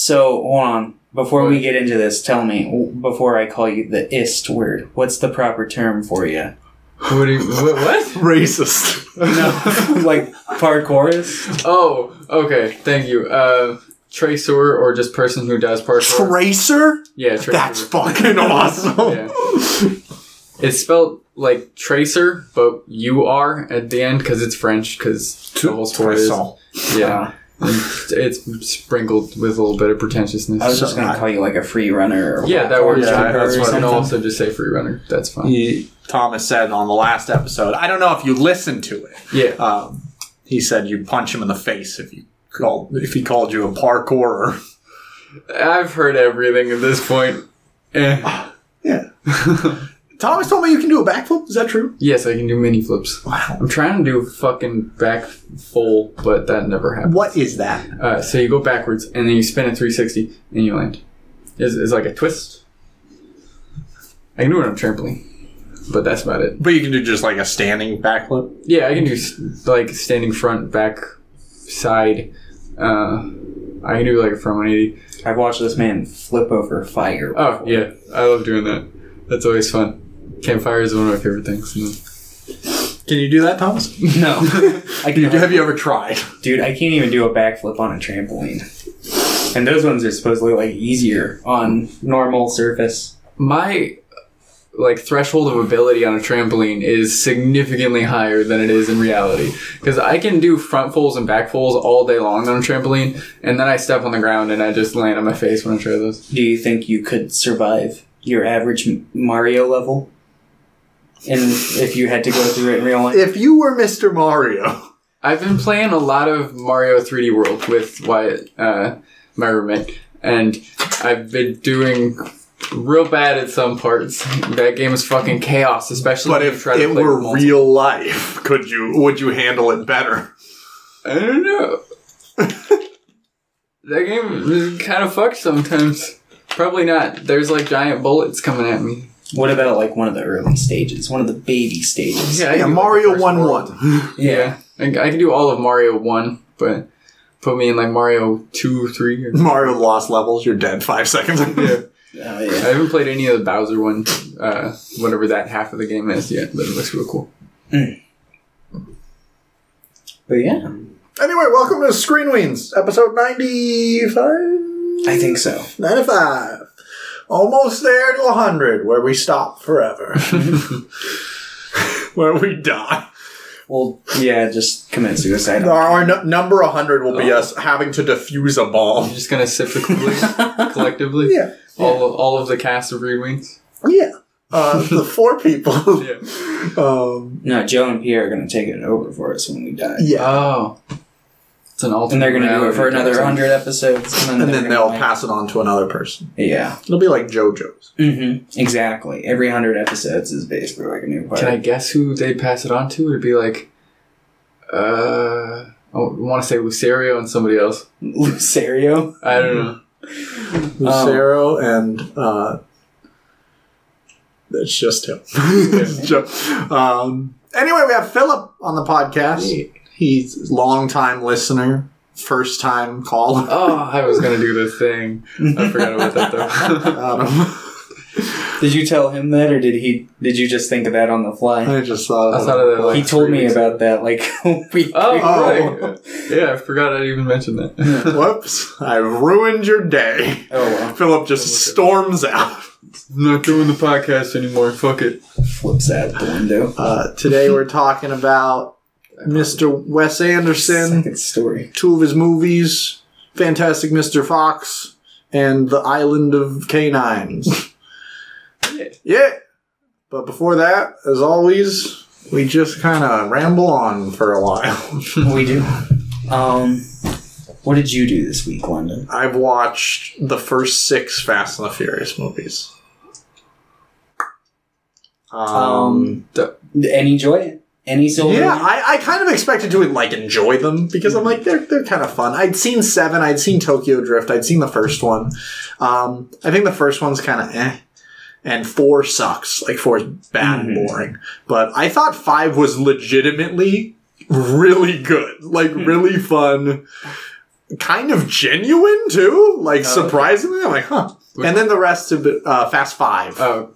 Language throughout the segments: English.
So hold on. Before we get into this, tell me before I call you the ist word. What's the proper term for you? What do you, what, what? Racist. No, like parkourist. Oh, okay. Thank you. Uh, tracer or just person who does parkour. Tracer? yeah, tracer. That's fucking awesome. Yeah. It's spelled like tracer, but you are at the end because it's French. Because the whole sport is yeah. And it's sprinkled with a little bit of pretentiousness. I was just gonna call you like a free runner. Or yeah, that works. Yeah, Yeah, that's that's what- what. And also just say free runner. That's fine. He, Thomas said on the last episode, I don't know if you listened to it. Yeah. Um, he said you'd punch him in the face if you called if he called you a parkourer. I've heard everything at this point. Eh. Yeah. Thomas told me you can do a backflip. Is that true? yes, I can do mini flips. Wow. I'm trying to do fucking back full, but that never happens. What is that? Uh, so you go backwards and then you spin a 360 and you land. It's, it's like a twist. I can do it on a trampoline, but that's about it. But you can do just like a standing backflip. Yeah, I can do like standing front, back, side. Uh, I can do like a front 180. I've watched this man flip over fire. Oh yeah, I love doing that. That's always fun. Campfire is one of my favorite things. Can you do that, Thomas? no, I can. Have you ever tried? Dude, I can't even do a backflip on a trampoline. And those ones are supposedly like easier on normal surface. My like threshold of ability on a trampoline is significantly higher than it is in reality because I can do front fulls and back fulls all day long on a trampoline, and then I step on the ground and I just land on my face when I try those. Do you think you could survive your average Mario level? And if you had to go through it in real life? If you were Mr. Mario, I've been playing a lot of Mario 3D World with Wyatt, uh, my roommate, and I've been doing real bad at some parts. That game is fucking chaos, especially but when you if try to it play were with multiple- real life, could you would you handle it better? I don't know. that game is kind of fucked sometimes. Probably not. There's like giant bullets coming at me. What about like one of the early stages? One of the baby stages? I Yeah, Mario the one world. one. Yeah, I, I can do all of Mario one, but put me in like Mario two, three. Or, Mario lost levels. You're dead five seconds. yeah. Oh, I haven't played any of the Bowser one, uh, whatever that half of the game is yet, but it looks real cool. But yeah, Anyway, welcome to Screen Weens, episode 95? I think so. 95. Almost there to 100, where we stop forever. where we die. Well, yeah, just commit suicide. Our, our nu- number 100 will be Oh. us having to defuse a I'm bomb. just gonna sip the Kool-Aid collectively. Yeah. All of, all of the cast of Screen Weens. Yeah. Uh, the four people. Yeah. Um, No, Joe and Pierre are going to take it over for us when we die. yeah. Oh. It's an alternate And they're going to do it for another type 100 episodes. And then, and they're then gonna, they'll like- pass it on to another person. Yeah. It'll be like JoJo's. Mm-hmm. Exactly. Every 100 episodes is basically like a new part. Can I guess who they pass it on to? It'd it be like, uh, I want to say Lucario and somebody else. Lucario? I don't know. Lucero and uh, that's just him. Um, anyway, we have Philip on the podcast. He's a long time listener, first time caller. Oh, I was gonna do the thing. I forgot about that though. Adam. Did you tell him that, or did he? Did you just think of that on the fly? I just thought. I thought of that, like- he told me weeks about that like a week. Oh, Oh. right. Yeah, I forgot I even mentioned that. Whoops! I ruined your day. Oh well, Philip just storms out. I'm not doing the podcast anymore. Fuck it. flips out the window. Uh, today we're talking about Mr. Wes Anderson. Second story. two of his movies, Fantastic Mr. Fox and The Island of Canines. Yeah. yeah. But before that, as always, we just kind of ramble on for a while. We do. Um, what did you do this week, London? I've watched the first six Fast and the Furious movies. Um, Um, The- Any joy? Any silver? yeah, I, I kind of expected to like enjoy them because I'm like they're they're kind of fun. I'd seen seven, I'd seen Tokyo Drift, I'd seen the first one. Um, I think the first one's kind of eh, and four sucks. Like four is bad and Mhm. boring. But I thought five was legitimately really good, like really fun. kind of genuine too. Like surprisingly, I'm like, huh. And then the rest of it, uh, Fast Five. Oh,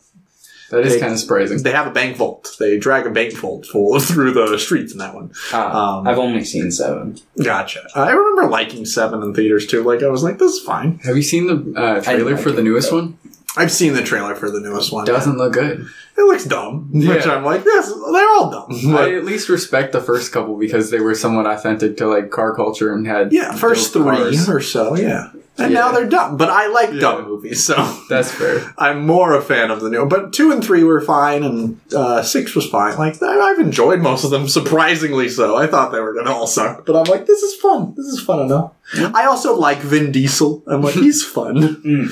that is They- kind of surprising. they have a bank vault. They drag a bank vault full through the streets in that one. Uh, Um, I've only seen seven. Gotcha. I remember liking Seven in theaters too. Like I was like, this is fine. Have you seen the uh, trailer like for the newest but- one? I've seen the trailer for the newest one. Doesn't look good. It looks dumb. Which Yeah. I'm like, yes, they're all dumb. I But at least respect the first couple because they were somewhat authentic to like car culture and had yeah, first three cars. or so, yeah. And Yeah. now they're dumb. But I like Yeah. dumb movies, so That's fair. I'm more a fan of the new. But two and three were fine, and uh, six was fine. Like I- I've enjoyed most of them, surprisingly so. I thought they were gonna all suck, but I'm like, this is fun. This is fun enough. I also like Vin Diesel. I'm like, he's fun. Mm.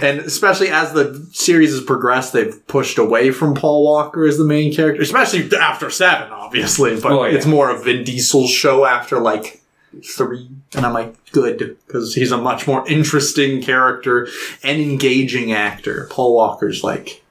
And especially as the series has progressed, they've pushed away from Paul Walker as the main character, especially after seven, obviously. But Oh, yeah. it's more of Vin Diesel's show after like three. And I'm like, good, because he's a much more interesting character and engaging actor. Paul Walker's like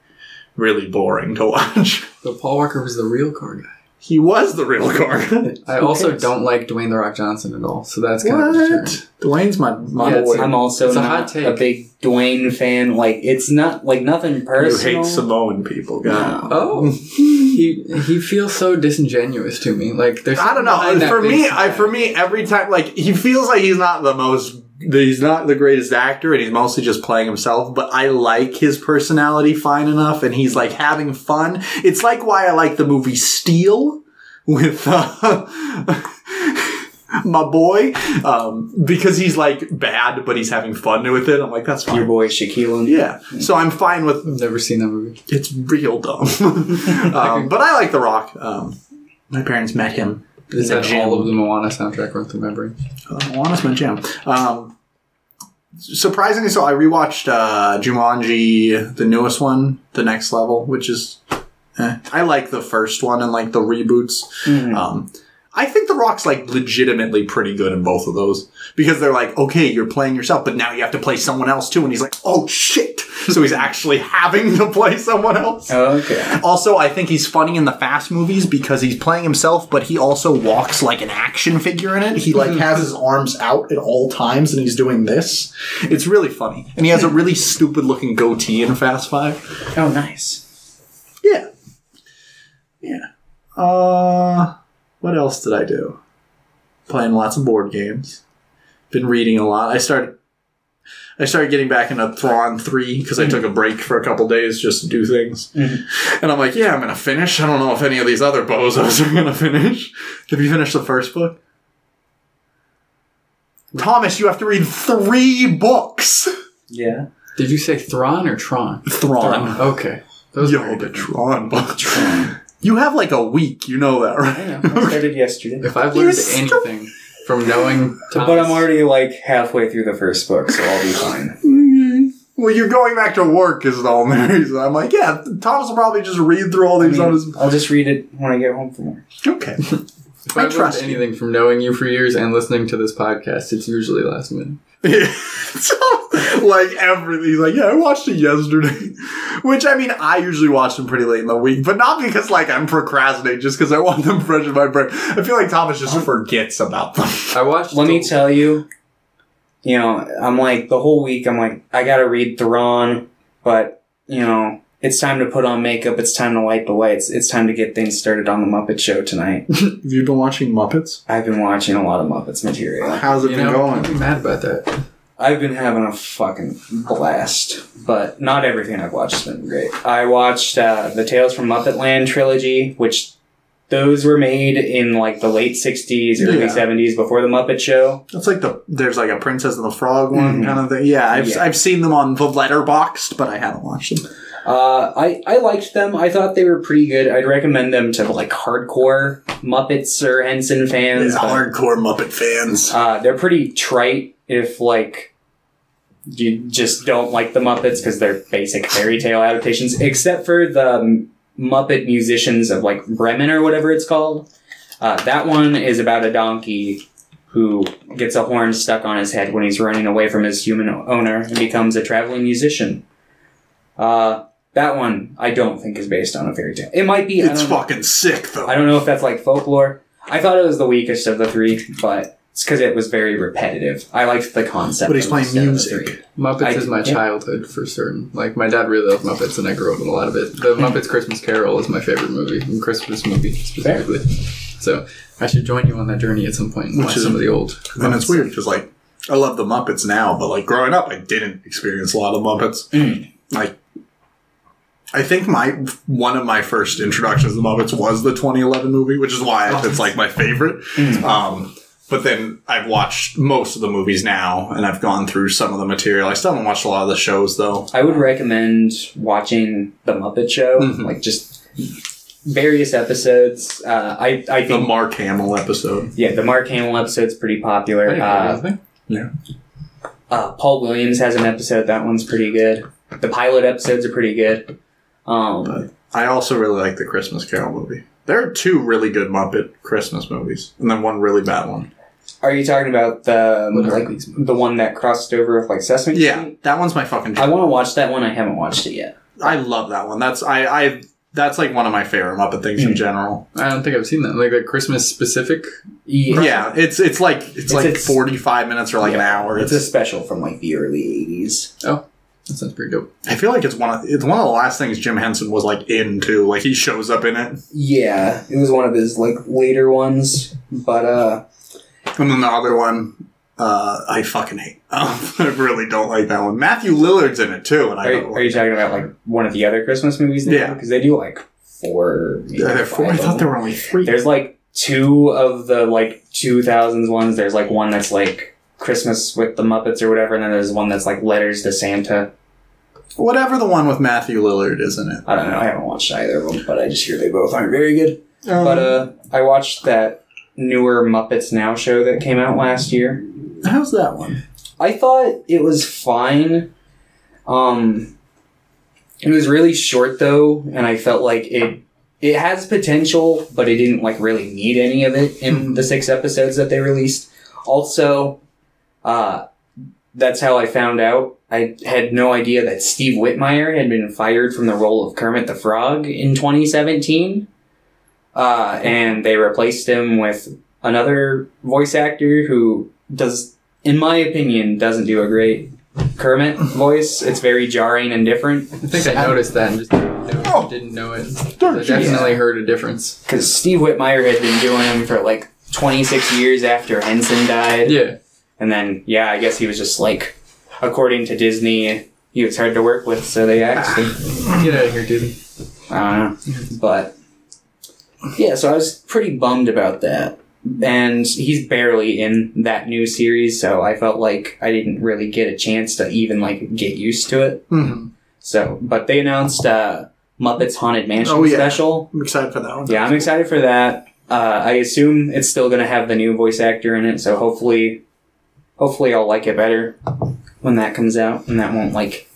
really boring to watch. But Paul Walker was the real car guy. He was the real car. I Who also cares? don't like Dwayne the Rock Johnson at all, so that's kind of a what? Dwayne's my, my Yeah, it's- boy. I'm also It's a not hot take. a big Dwayne fan. Like it's not like nothing personal. you personal. hate Samoan people. God. Oh, he he feels so disingenuous to me. Like there's I don't know. something behind For me, big I for me every time like he feels like he's not the most he's not the greatest actor and he's mostly just playing himself, but I like his personality fine enough and he's like having fun. It's like why I like the movie Steel with uh, my boy um, because he's like bad but he's having fun with it. I'm like that's Your boy Shaquille. Yeah. So I'm fine with I've never seen that movie. it's real dumb. um, but I like The Rock. Um, my parents met him Is that gym. all of the Moana soundtrack run through? Uh, Moana's my jam. Um, surprisingly, so I rewatched uh, Jumanji, the newest one, the next level, which is. Eh. I like the first one and like the reboots. Mhm. Um, I think The Rock's like legitimately pretty good in both of those because they're like, okay, you're playing yourself, but now you have to play someone else too. And he's like, oh shit. So he's actually having to play someone else. Okay. Also, I think he's funny in the Fast movies because he's playing himself, but he also walks like an action figure in it. He like has his arms out at all times, and he's doing this. It's really funny, and he has a really stupid looking goatee in Fast Five. Oh, nice. Yeah, yeah. Uh, what else did I do? Playing lots of board games. Been reading a lot. I started. I started getting back into Thrawn 3 because I took a break for a couple days just to do things. Mhm. And I'm like, yeah, I'm going to finish. I don't know if any of these other bozos are going to finish. Have you finished the first book? Thomas, you have to read three books. Yeah. Did you say Thrawn or Tron? Thrawn. Okay. Those are Yo, the different. Tron book. You have like a week. You know that, right? I right? know. I started yesterday. If I've You're learned stupid. anything from knowing Thomas, But I'm already like halfway through the first book, so I'll be fine. Mm-hmm. Well, you're going back to work is the only reason. I'm like, yeah, Thomas will probably just read through all I these mean, on his. I'll just read it when I get home from work. Okay. if I I've learned trust you. anything from knowing you for years and listening to this podcast, it's usually last minute. so, like everything. He's like, yeah, I watched it yesterday. Which I mean, I usually watch them pretty late in the week, but not because like I'm procrastinating, just because I want them fresh in my brain. I feel like Thomas just forgets about them. I watched. Let me tell you, you know, I'm like the whole week. I'm like, I gotta read Thrawn, but you know, it's time to put on makeup. It's time to light the lights. It's time to get things started on the Muppet Show tonight. Have you been watching Muppets? I've been watching a lot of Muppets material. How's it You been know, going? I'm mad about that. I've been having a fucking blast, but not everything I've watched has been great. I watched uh, the Tales from Muppet Land trilogy, which those were made in like the late '60s, early Yeah. '70s, before the Muppet Show. It's like the there's like a Princess and the Frog one Mhm. kind of thing. Yeah, I've Yeah. I've seen them on the Letterboxd, but I haven't watched them. Uh, I I liked them. I thought they were pretty good. I'd recommend them to like hardcore Muppets or Henson fans. but, hardcore Muppet fans. uh, they're pretty trite if like you just don't like the Muppets because they're basic fairy tale adaptations, except for the Muppet Musicians of like Bremen or whatever it's called. Uh, that one is about a donkey who gets a horn stuck on his head when he's running away from his human owner and becomes a traveling musician. Uh, that one I don't think is based on a fairy tale. It might be. I It's don't know. fucking sick though. I don't know if that's like folklore. I thought it was the weakest of the three, but It's because it was very repetitive. I liked the concept. But he's of playing instead of the music. three. Muppets I- is my yeah. childhood for certain. Like my dad really loved Muppets, and I grew up with a lot of it. The Muppets Christmas Carol is my favorite movie, and Christmas movie specifically. So I should join you on that journey at some point and Which watch is- some of the old. And it's weird because like I love the Muppets now, but like growing up, I didn't experience a lot of Muppets. Mm. Like, I think my one of my first introductions to the Muppets was the 2011 movie, which is why it's like my favorite. Mm. Um, but then I've watched most of the movies now, and I've gone through some of the material. I still haven't watched a lot of the shows though. I would recommend watching the Muppet Show, Mhm. like just various episodes. Uh, I I The Mark Hamill episode. yeah, the Mark Hamill episode's pretty I popular. didn't know Uh, that thing. uh, Paul Williams has an episode. That one's pretty good. The pilot episodes are pretty good. Um, I also really like the Christmas Carol movie. There are two really good Muppet Christmas movies, and then one really bad one. are you talking about the um, What are like the one that crossed over with like Sesame Street? Yeah, that one's my fucking. I want to watch that one. I haven't watched it yet. I love that one. That's I I that's like one of my favorite Muppet things in Mm. general. I don't think I've seen that. Like a Christmas specific. Yeah, it's it's like it's, It's- like forty five minutes or like an hour. It's It's, a special from like the early '80s. That sounds pretty dope. I feel like it's one of it's one of the last things Jim Henson was like into. Like he shows up in it, Yeah, it was one of his like later ones, but uh, and then the other one. Uh, I fucking hate. Um, I really don't like that one. Matthew Lillard's in it too, and I are, don't. are you talking about like one of the other Christmas movies? They Yeah. because they do like four. Yeah, they're four. I thought there were only three. There's like two of the like 2000s ones. There's like one that's like Christmas with the Muppets or whatever, and then there's one that's like Letters to Santa. Whatever the one with Matthew Lillard is in it. I don't know. I haven't watched either of them, but I just hear they both aren't very good. Um, But uh, I watched that newer Muppets Now show that came out last year. how's that one? I thought it was fine. Um, it was really short though, and I felt like it it has potential, but it didn't like really need any of it in the six episodes that they released. Also, uh, that's how I found out. I had no idea that Steve Whitmire had been fired from the role of Kermit the Frog in 2017. Uh, and they replaced him with another voice actor who does, in my opinion, doesn't do a great Kermit voice. It's very jarring and different. I think I noticed that and just didn't know, Oh. didn't know it. I you- definitely heard a difference. Because Steve Whitmire had been doing him for like 26 years after Henson died. Yeah. And then, yeah, I guess he was just like, according to Disney, he was hard to work with, so they axed him. Get out of here, dude. I don't know. But, yeah, so I was pretty bummed about that. And he's barely in that new series, so I felt like I didn't really get a chance to even like get used to it. Mhm. So, but they announced uh, Muppets Haunted Mansion Oh, yeah. special. I'm excited for that one. Yeah, I'm excited for that. Uh, I assume it's still going to have the new voice actor in it, so hopefully, hopefully I'll like it better when that comes out, and that won't like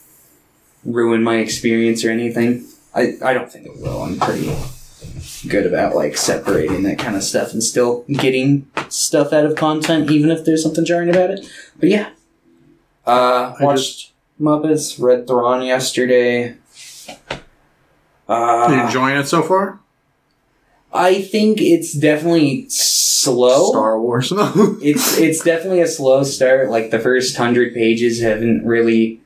ruin my experience or anything. I I don't think it will. I'm pretty good about like separating that kind of stuff and still getting stuff out of content, even if there's something jarring about it. But yeah, uh, I watched Muppets, read Thrawn yesterday. Are you Uh, enjoying it so far? I think it's definitely slow. Star Wars. It's it's definitely a slow start. Like the first hundred pages haven't really.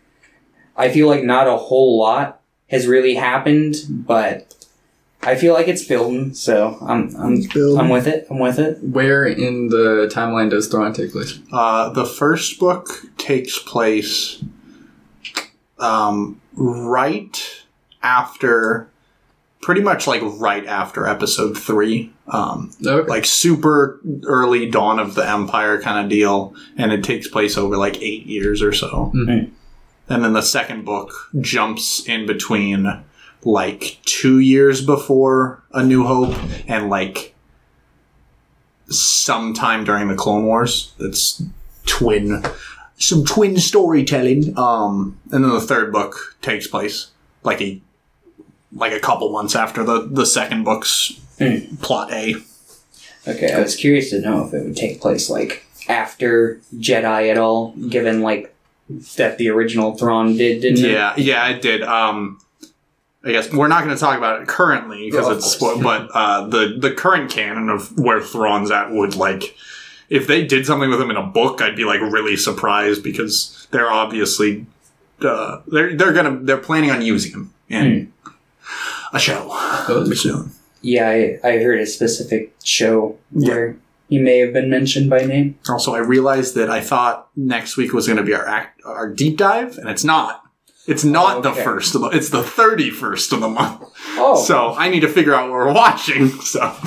I feel like not a whole lot has really happened, but I feel like it's building. So I'm I'm I'm with it. I'm with it. Where in the timeline does Thrawn take place? Uh, the first book takes place um, right after, pretty much like right after episode three. Um, Okay. like super early dawn of the empire kind of deal, and it takes place over like eight years or so. Mhm. And then the second book jumps in between like two years before A New Hope and like sometime during the Clone Wars. It's twin, some twin storytelling. Um, and then the third book takes place like a like a couple months after the the second book's Hmm. plot A. Okay, I was curious to know if it would take place like after Jedi at all, given like that the original Thrawn did, didn't it? Yeah, yeah, it did. Um, I guess we're not going to talk about it currently because Oh, it's course. but uh, the the current canon of where Thrawn's at would like if they did something with him in a book, I'd be like really surprised because they're obviously uh, they're they're gonna they're planning on using him in a show Oh, soon. Yeah, I, I heard a specific show Yeah. where he may have been mentioned by name. Also, I realized that I thought next week was going to be our act, our deep dive, and it's not. It's not the Okay. first of the. Month, it's the thirty first of the month. Oh, So I need to figure out what we're watching. So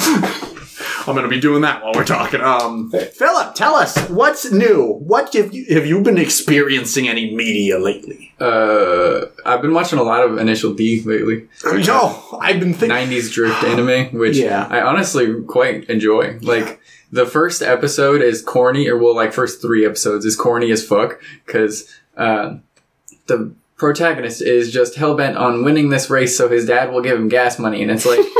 I'm going to be doing that while we're talking. Um, Philip, tell us what's new. What have you have you been experiencing any media lately? Uh, I've been watching a lot of Initial D lately. No, I've been thinking. 90s drift anime, which Yeah. I honestly quite enjoy. Like, the first episode is corny, or well, like, first three episodes is corny as fuck, because uh, the protagonist is just hell bent on winning this race so his dad will give him gas money, and it's like.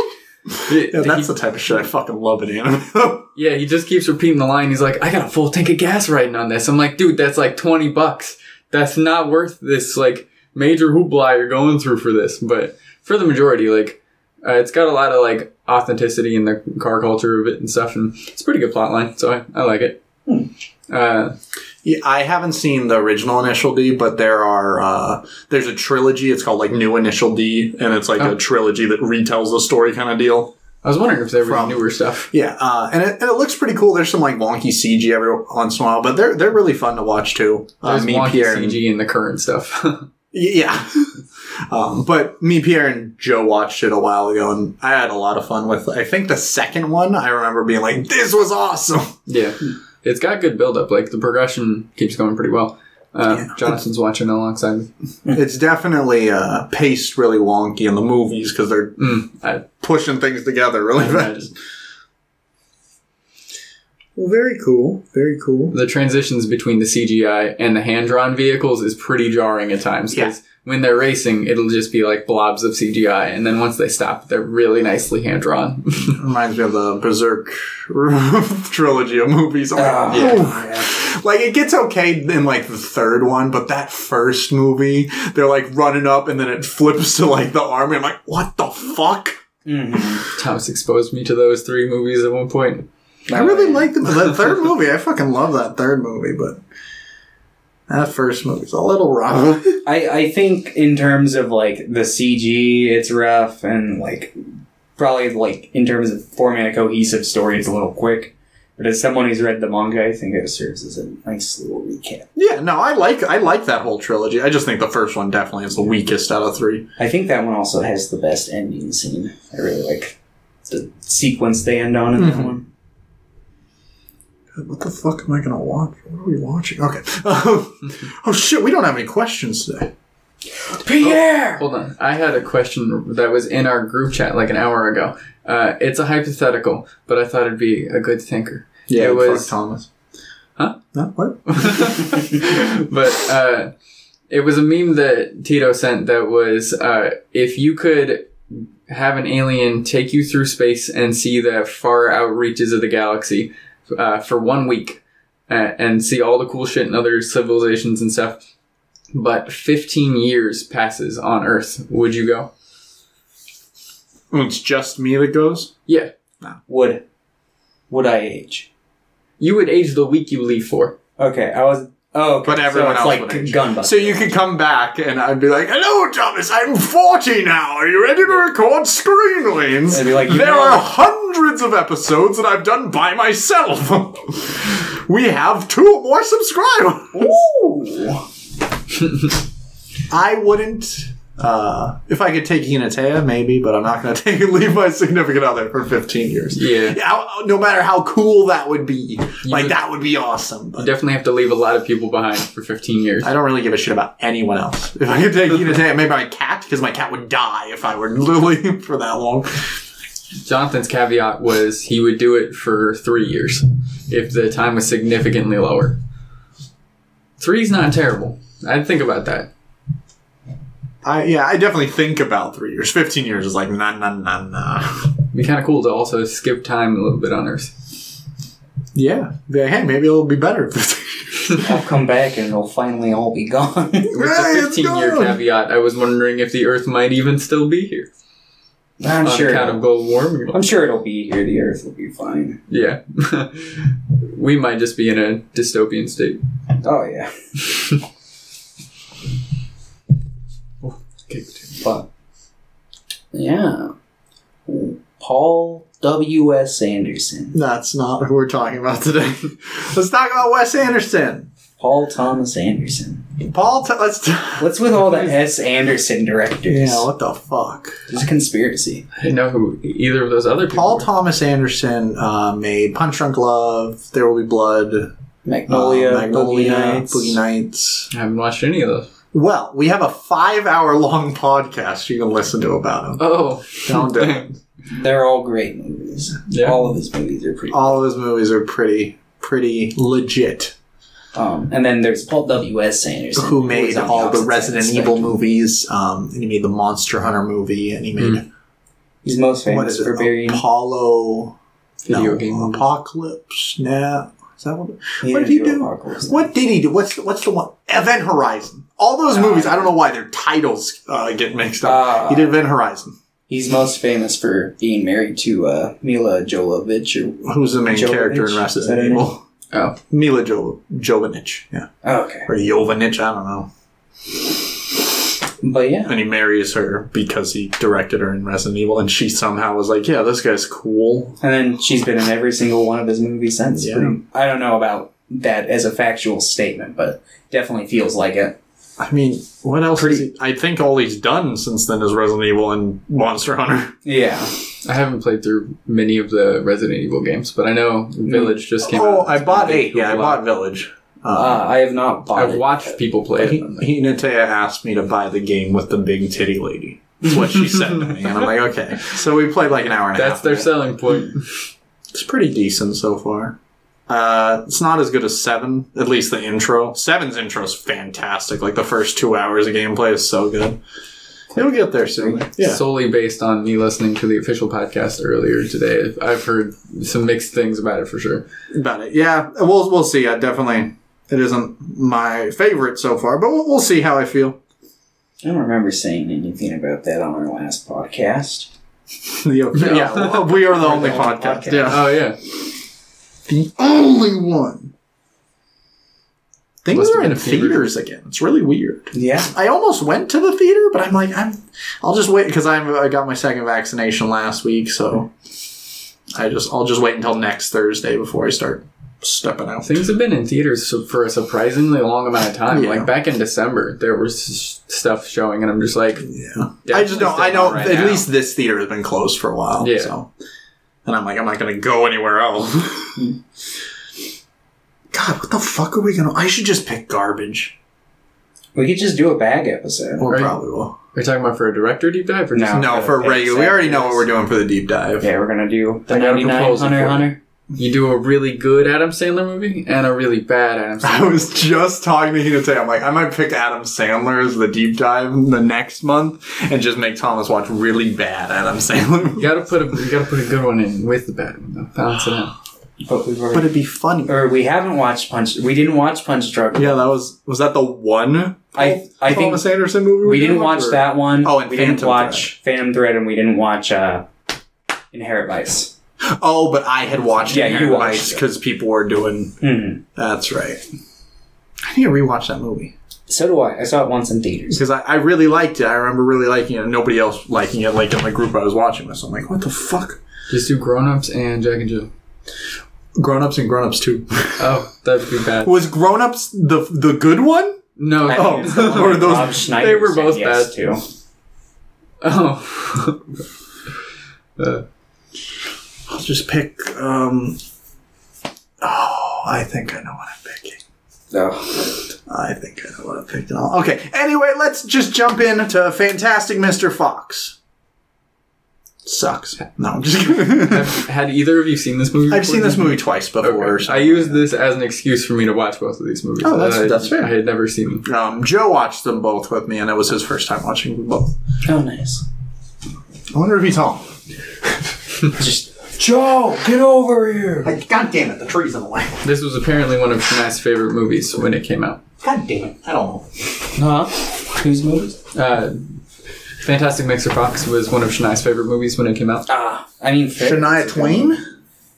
Yeah, that's the type of shit I fucking love in anime. Yeah, he just keeps repeating the line. He's like, I got a full tank of gas riding on this. I'm like, dude, that's like 20 bucks. That's not worth this, like, major hoopla you're going through for this. But for the majority, like, uh, it's got a lot of, like, authenticity in the car culture of it and stuff. And it's a pretty good plot line, so I, I like it. Uh, Yeah, I haven't seen the original Initial D, but there are uh, there's a trilogy. It's called like New Initial D, and it's like Oh. a trilogy that retells the story kind of deal. I was wondering if there was From- newer stuff. Yeah, uh, and it, and it looks pretty cool. There's some like wonky CG every once in a while, but they're they're really fun to watch too. Uh, There's me, wonky Pierre, and- CG in the current stuff. Yeah. um, but me, Pierre, and Joe watched it a while ago, and I had a lot of fun with. I think the second one, I remember being like, "This was awesome." yeah. It's got good build up. Like, the progression keeps going pretty well. Uh, Yeah. Jonathan's watching alongside me. it's definitely uh, paced really wonky in the movies because they're Mm, I, pushing things together really fast. Well, very cool. Very cool. the transitions between the CGI and the hand drawn vehicles is pretty jarring at times because when they're racing, it'll just be like blobs of CGI, and then once they stop, they're really nicely hand drawn. Reminds me of the Berserk trilogy of movies. I'm like, "Oh." yeah. Like it gets okay in like the third one, but that first movie, they're like running up and then it flips to like the army. I'm like, what the fuck? Mhm. Thomas exposed me to those three movies at one point. I really like the, the third movie. I fucking love that third movie, but that first movie's a little rough. I, I think in terms of like the CG, it's rough, and like probably like in terms of forming a cohesive story, it's a little quick. But as someone who's read the manga, I think it serves as a nice little recap. yeah, no, I like I like that whole trilogy. I just think the first one definitely is the weakest out of three. I think that one also has the best ending scene. I really like the sequence they end on in Mhm. that one. What the fuck am I gonna watch? What are we watching? Okay. oh shit, we don't have any questions today. Pierre. Hold on, I had a question that was in our group chat like an hour ago. Uh, it's a hypothetical, but I thought it'd be a good thinker. Yeah, It was- fuck Thomas. Huh? No, what? but uh, it was a meme that Tito sent that was uh, if you could have an alien take you through space and see the far out reaches of the galaxy uh, for one week uh, and see all the cool shit in other civilizations and stuff, but 15 years passes on Earth, would you go? It's just me that goes. Yeah. Would would I age? You would age the week you leave for. Okay, I was. Oh, okay. But everyone so it's else like would age. Gunbuster. So you could come back and I'd be like, "Hello, Thomas. I'm 40 now. Are you ready to record Screen Weens? I'd be like, there know- are hundreds of episodes that I've done by myself. we have two more subscribers. Ooh. I wouldn't. Uh, if I could take Hinatea, maybe, but I'm not going to take and leave my significant other for 15 years. Yeah. Yeah, no matter how cool that would be, like would- that would be awesome. You definitely have to leave a lot of people behind for 15 years. I don't really give a shit about anyone else. If I could take Hinatea, maybe my cat, because my cat would die if I were literally for that long. Jonathan's caveat was he would do it for three years if the time was significantly lower. Three's not terrible. I'd think about that. I yeah, I definitely think about three years. 15 years is like nah nah nah nah. It'd be kind of cool to also skip time a little bit on Earth. Yeah, yeah. Hey, maybe it'll be better. I'll come back and it'll finally all be gone. With Hey, the 15 year caveat, I was wondering if the Earth might even still be here. I'm on sure. account of global warming. I'm sure it'll be here. The Earth will be fine. Yeah. we might just be in a dystopian state. Oh yeah. Okay. But yeah, Paul W. S. Anderson, That's not who we're talking about today. let's talk about Wes Anderson. Paul Thomas Anderson. Paul, t- let's. T- What's with all the S. Anderson directors? yeah, what the fuck? There's a conspiracy. I didn't know who either of those other people Paul were. Thomas Anderson uh, made Punch Drunk Love, There Will Be Blood, Magnolia, uh, Magnolia, Boogie Nights. Boogie Nights. I haven't watched any of those. Well, we have a five-hour-long podcast you can listen to about him. Oh. Don't do it. They're all great movies. Yeah. All of his movies are pretty. All of his movies are pretty, pretty legit. Um, and then there's Paul W. S. Anderson, Who made on all the opposite Resident side of the Evil movies? Um, and he made the Monster Hunter movie, and he made He's most famous is it? for being Apollo Video no, game movies. Apocalypse. Nah, is that what? He what didn't he do do? Apocalypse. What did he do? What's what's the one? Event Horizon. All those movies. I don't know why their titles uh, get mixed up. Ah. he did Event Horizon. He's most famous for being married to uh, Milla Jovovich. Or, Who's the main Jovovich? character in Resident her Evil? Oh. Mila jo- Jovovich. Yeah, oh, okay, or Jovovich. I don't know. but yeah, And he marries her because he directed her in Resident Evil, and she somehow was like, "Yeah, this guy's cool." and then she's been in every single one of his movies since. Yeah. Pretty- I don't know about that as a factual statement, but definitely feels like it. I mean, what else? Pretty- he- I think all he's done since then is Resident Evil and Monster Hunter. Yeah, I haven't played through many of the Resident Evil games, but I know Village just came out. Oh, out. I bought eight. Yeah, I bought Village. uh, Uh, I have not bought I've it. watched people play he, it. and, he Natea asked me to buy the game with the big titty lady. That's what she said to me, and I'm like, okay. So we played like an hour and a half. That's their selling point. It's pretty decent so far. Uh, it's not as good as seven. At least the intro. Seven's intro is fantastic. Like the first two hours of gameplay is so good. It'll get there soon. Yeah. Solely based on me listening to the official podcast earlier today. I've heard some mixed things about it for sure. about it. Yeah, we'll we'll see. I definitely it isn't my favorite so far, but we'll, we'll see how I feel. I don't remember saying anything about that on our last podcast. yeah, well, we are the only the only podcast. podcast. Yeah, Oh yeah. The only one. Things Must are in theaters again. It's really weird. Yeah, I almost went to the theater, but I'm like, I'm. I'll just wait because I'm. I got my second vaccination last week, so I just. I'll just wait until next Thursday before I start stepping out. Things have been in theaters for a surprisingly long amount of time. Yeah. Like back in December, there was stuff showing, and I'm just like, Yeah, I just don't. I know Right at now. least this theater has been closed for a while. Yeah. So, and I'm like, I'm not going to go anywhere else. God, what the fuck are we gonna? I should just pick garbage. we could just do a bag episode. We Right. probably will. Are you talking about for a director deep dive or just No. No, for for the regular. We already know what we're doing for the deep dive. Yeah, we're gonna do the I got a 99 proposal Hunter for you. Hunter. You do a really good Adam Sandler movie and a really bad Adam Sandler. I was just talking to Hina today. I'm like, I might pick Adam Sandler as the deep dive the next month and just make Thomas watch really bad Adam Sandler. You gotta put a you gotta put a good one in with the bad one though. Balance it out. But we've already, but it'd be funny. or we haven't watched Punch. We didn't watch Punch Drunk. Yeah, that was was that the one I I think Thomas Anderson movie we didn't watch or- that one. Oh, and we didn't Phantom watch Phantom Thread, and we didn't watch uh, Inherent Vice. Oh, but I had watched Yeah, it you watched because people were doing. hmm That's right. I need to rewatch that movie So do I. I saw it once in theaters. because I, I really liked it. I remember really liking it. Nobody else liking it, like in the group I was watching with. So I'm like, what the fuck? Just do Grown Ups and Jack and Jill. Grown Ups and Grown Ups Two. Oh, that'd be bad. was Grown Ups the the good one? No. I Oh, think the or those- Rob Schneider they were said both yes bad. to. Oh. uh, I'll just pick. um Oh, I think I know what I'm picking. No. I think I know what I'm picking. Okay. Anyway, let's just jump into Fantastic Mr. Fox. Sucks. No, I'm just kidding. have, had either of you seen this movie? I've before? seen this movie twice before. Okay. I used this as an excuse for me to watch both of these movies. Oh, that's- I, that's fair. I had never seen them. Um, Joe watched them both with me, and it was his first time watching them both. oh, nice. I wonder if he's home. Just Joe, get over here. Like, God damn it, the tree's in the way. This was apparently one of Matt's favorite movies when it came out. God damn it, I don't know. Huh? Whose movies? Uh, Fantastic Mr. Fox was one of Shania's favorite movies when it came out. Ah, I mean, fair- Shania Twain?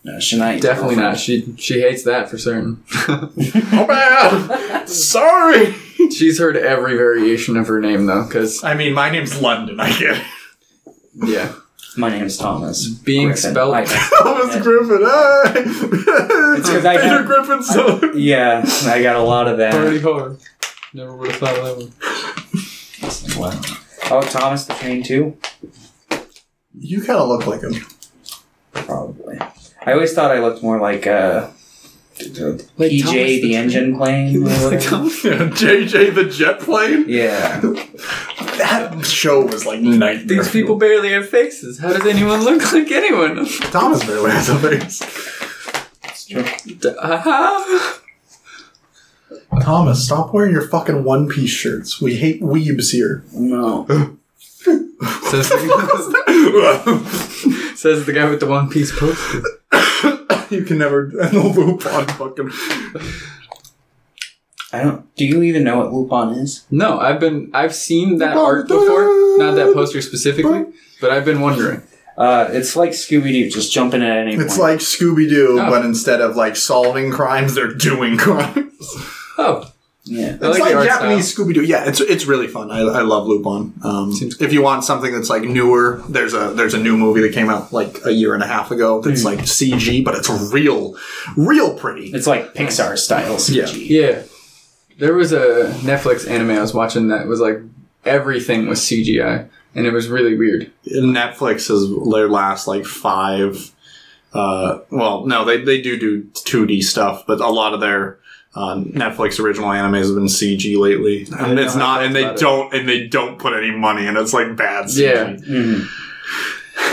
No, Shania. Definitely not. She she hates that for certain. Oh man! Sorry! She's heard every variation of her name though, because I mean, my name's London, I get it. yeah, My name is Thomas. Being Griffin. spelled- I- Thomas Griffin, hey! It's 'cause I Peter have- Griffin's son. yeah, I got a lot of party that. hard. Never would have thought of that one. Wow. Oh, Thomas the Train too. You kind of look like him. Probably. I always thought I looked more like uh, Like PJ Thomas the, the engine plane. Like JJ the jet plane. Yeah. That show was like nightmare. These people barely have faces. How does anyone look like anyone? Thomas barely has a face. True. Ah. Thomas, stop wearing your fucking one piece shirts. We hate weebs here. No. says, the, says the guy with the one piece poster. you can never no loop on fucking. I don't. Do you even know what Lupin is? No, I've been I've seen that art before, not that poster specifically, but I've been wondering. Uh, it's like Scooby Doo, just jumping at any It's point. like Scooby Doo, Oh. but instead of like solving crimes, they're doing crimes. Oh, yeah. I It's like like, Japanese Scooby Doo. Yeah, it's it's really fun. I, I love Lupin. Um, if you want something that's like newer, there's a there's a new movie that came out like a year and a half ago that's like CG, but it's real, real pretty. It's like Pixar style CG. yeah. There was a Netflix anime I was watching that was like everything was CGI, and it was really weird. Netflix is their last like five. Uh, well, no, they they do do two D stuff, but a lot of their uh, Netflix original anime has been CG lately, and it's not, and they don't, and they don't put any money, and it's like bad CG. Yeah. Mhm.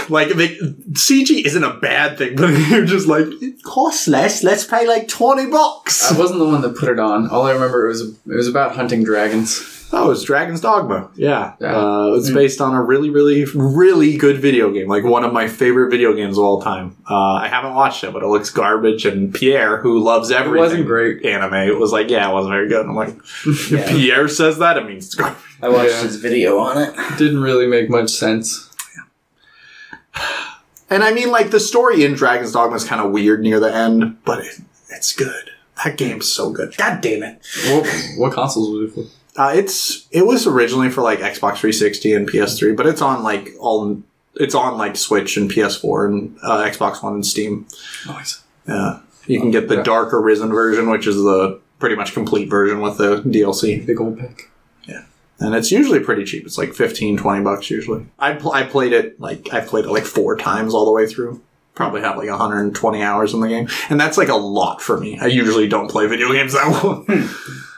Like they, CG isn't a bad thing, but you're just like it costs less. Let's pay like twenty bucks. I wasn't the one that put it on. All I remember it was it was about hunting dragons. Oh, it's Dragon's Dogma. Yeah, Yeah. Uh, it's based on a really, really, really good video game. Like one of my favorite video games of all time. Uh, I haven't watched it, but it looks garbage. And Pierre, who loves everything, wasn't great. Anime, it was like, yeah, it wasn't very good. I'm like, Yeah. if Pierre says that, it means it's garbage. I watched Yeah. his video on it. Didn't really make much sense. And I mean, like the story in Dragon's Dogma is kind of weird near the end, but it, it's good. That game's so good. God damn it. What, what consoles was it for? Uh, it's it was originally for like Xbox 360 and PS3, but it's on like all it's on like Switch and PS4 and uh, Xbox One and Steam. Nice. Yeah, you can get the Okay. Dark Arisen version, which is the pretty much complete version with the DLC, Big old pick. Yeah, and it's usually pretty cheap. It's like 15, 20 bucks usually. I pl- I played it like I played it like four times all the way through. Probably have like 120 hours in the game, and that's like a lot for me. I usually don't play video games that long.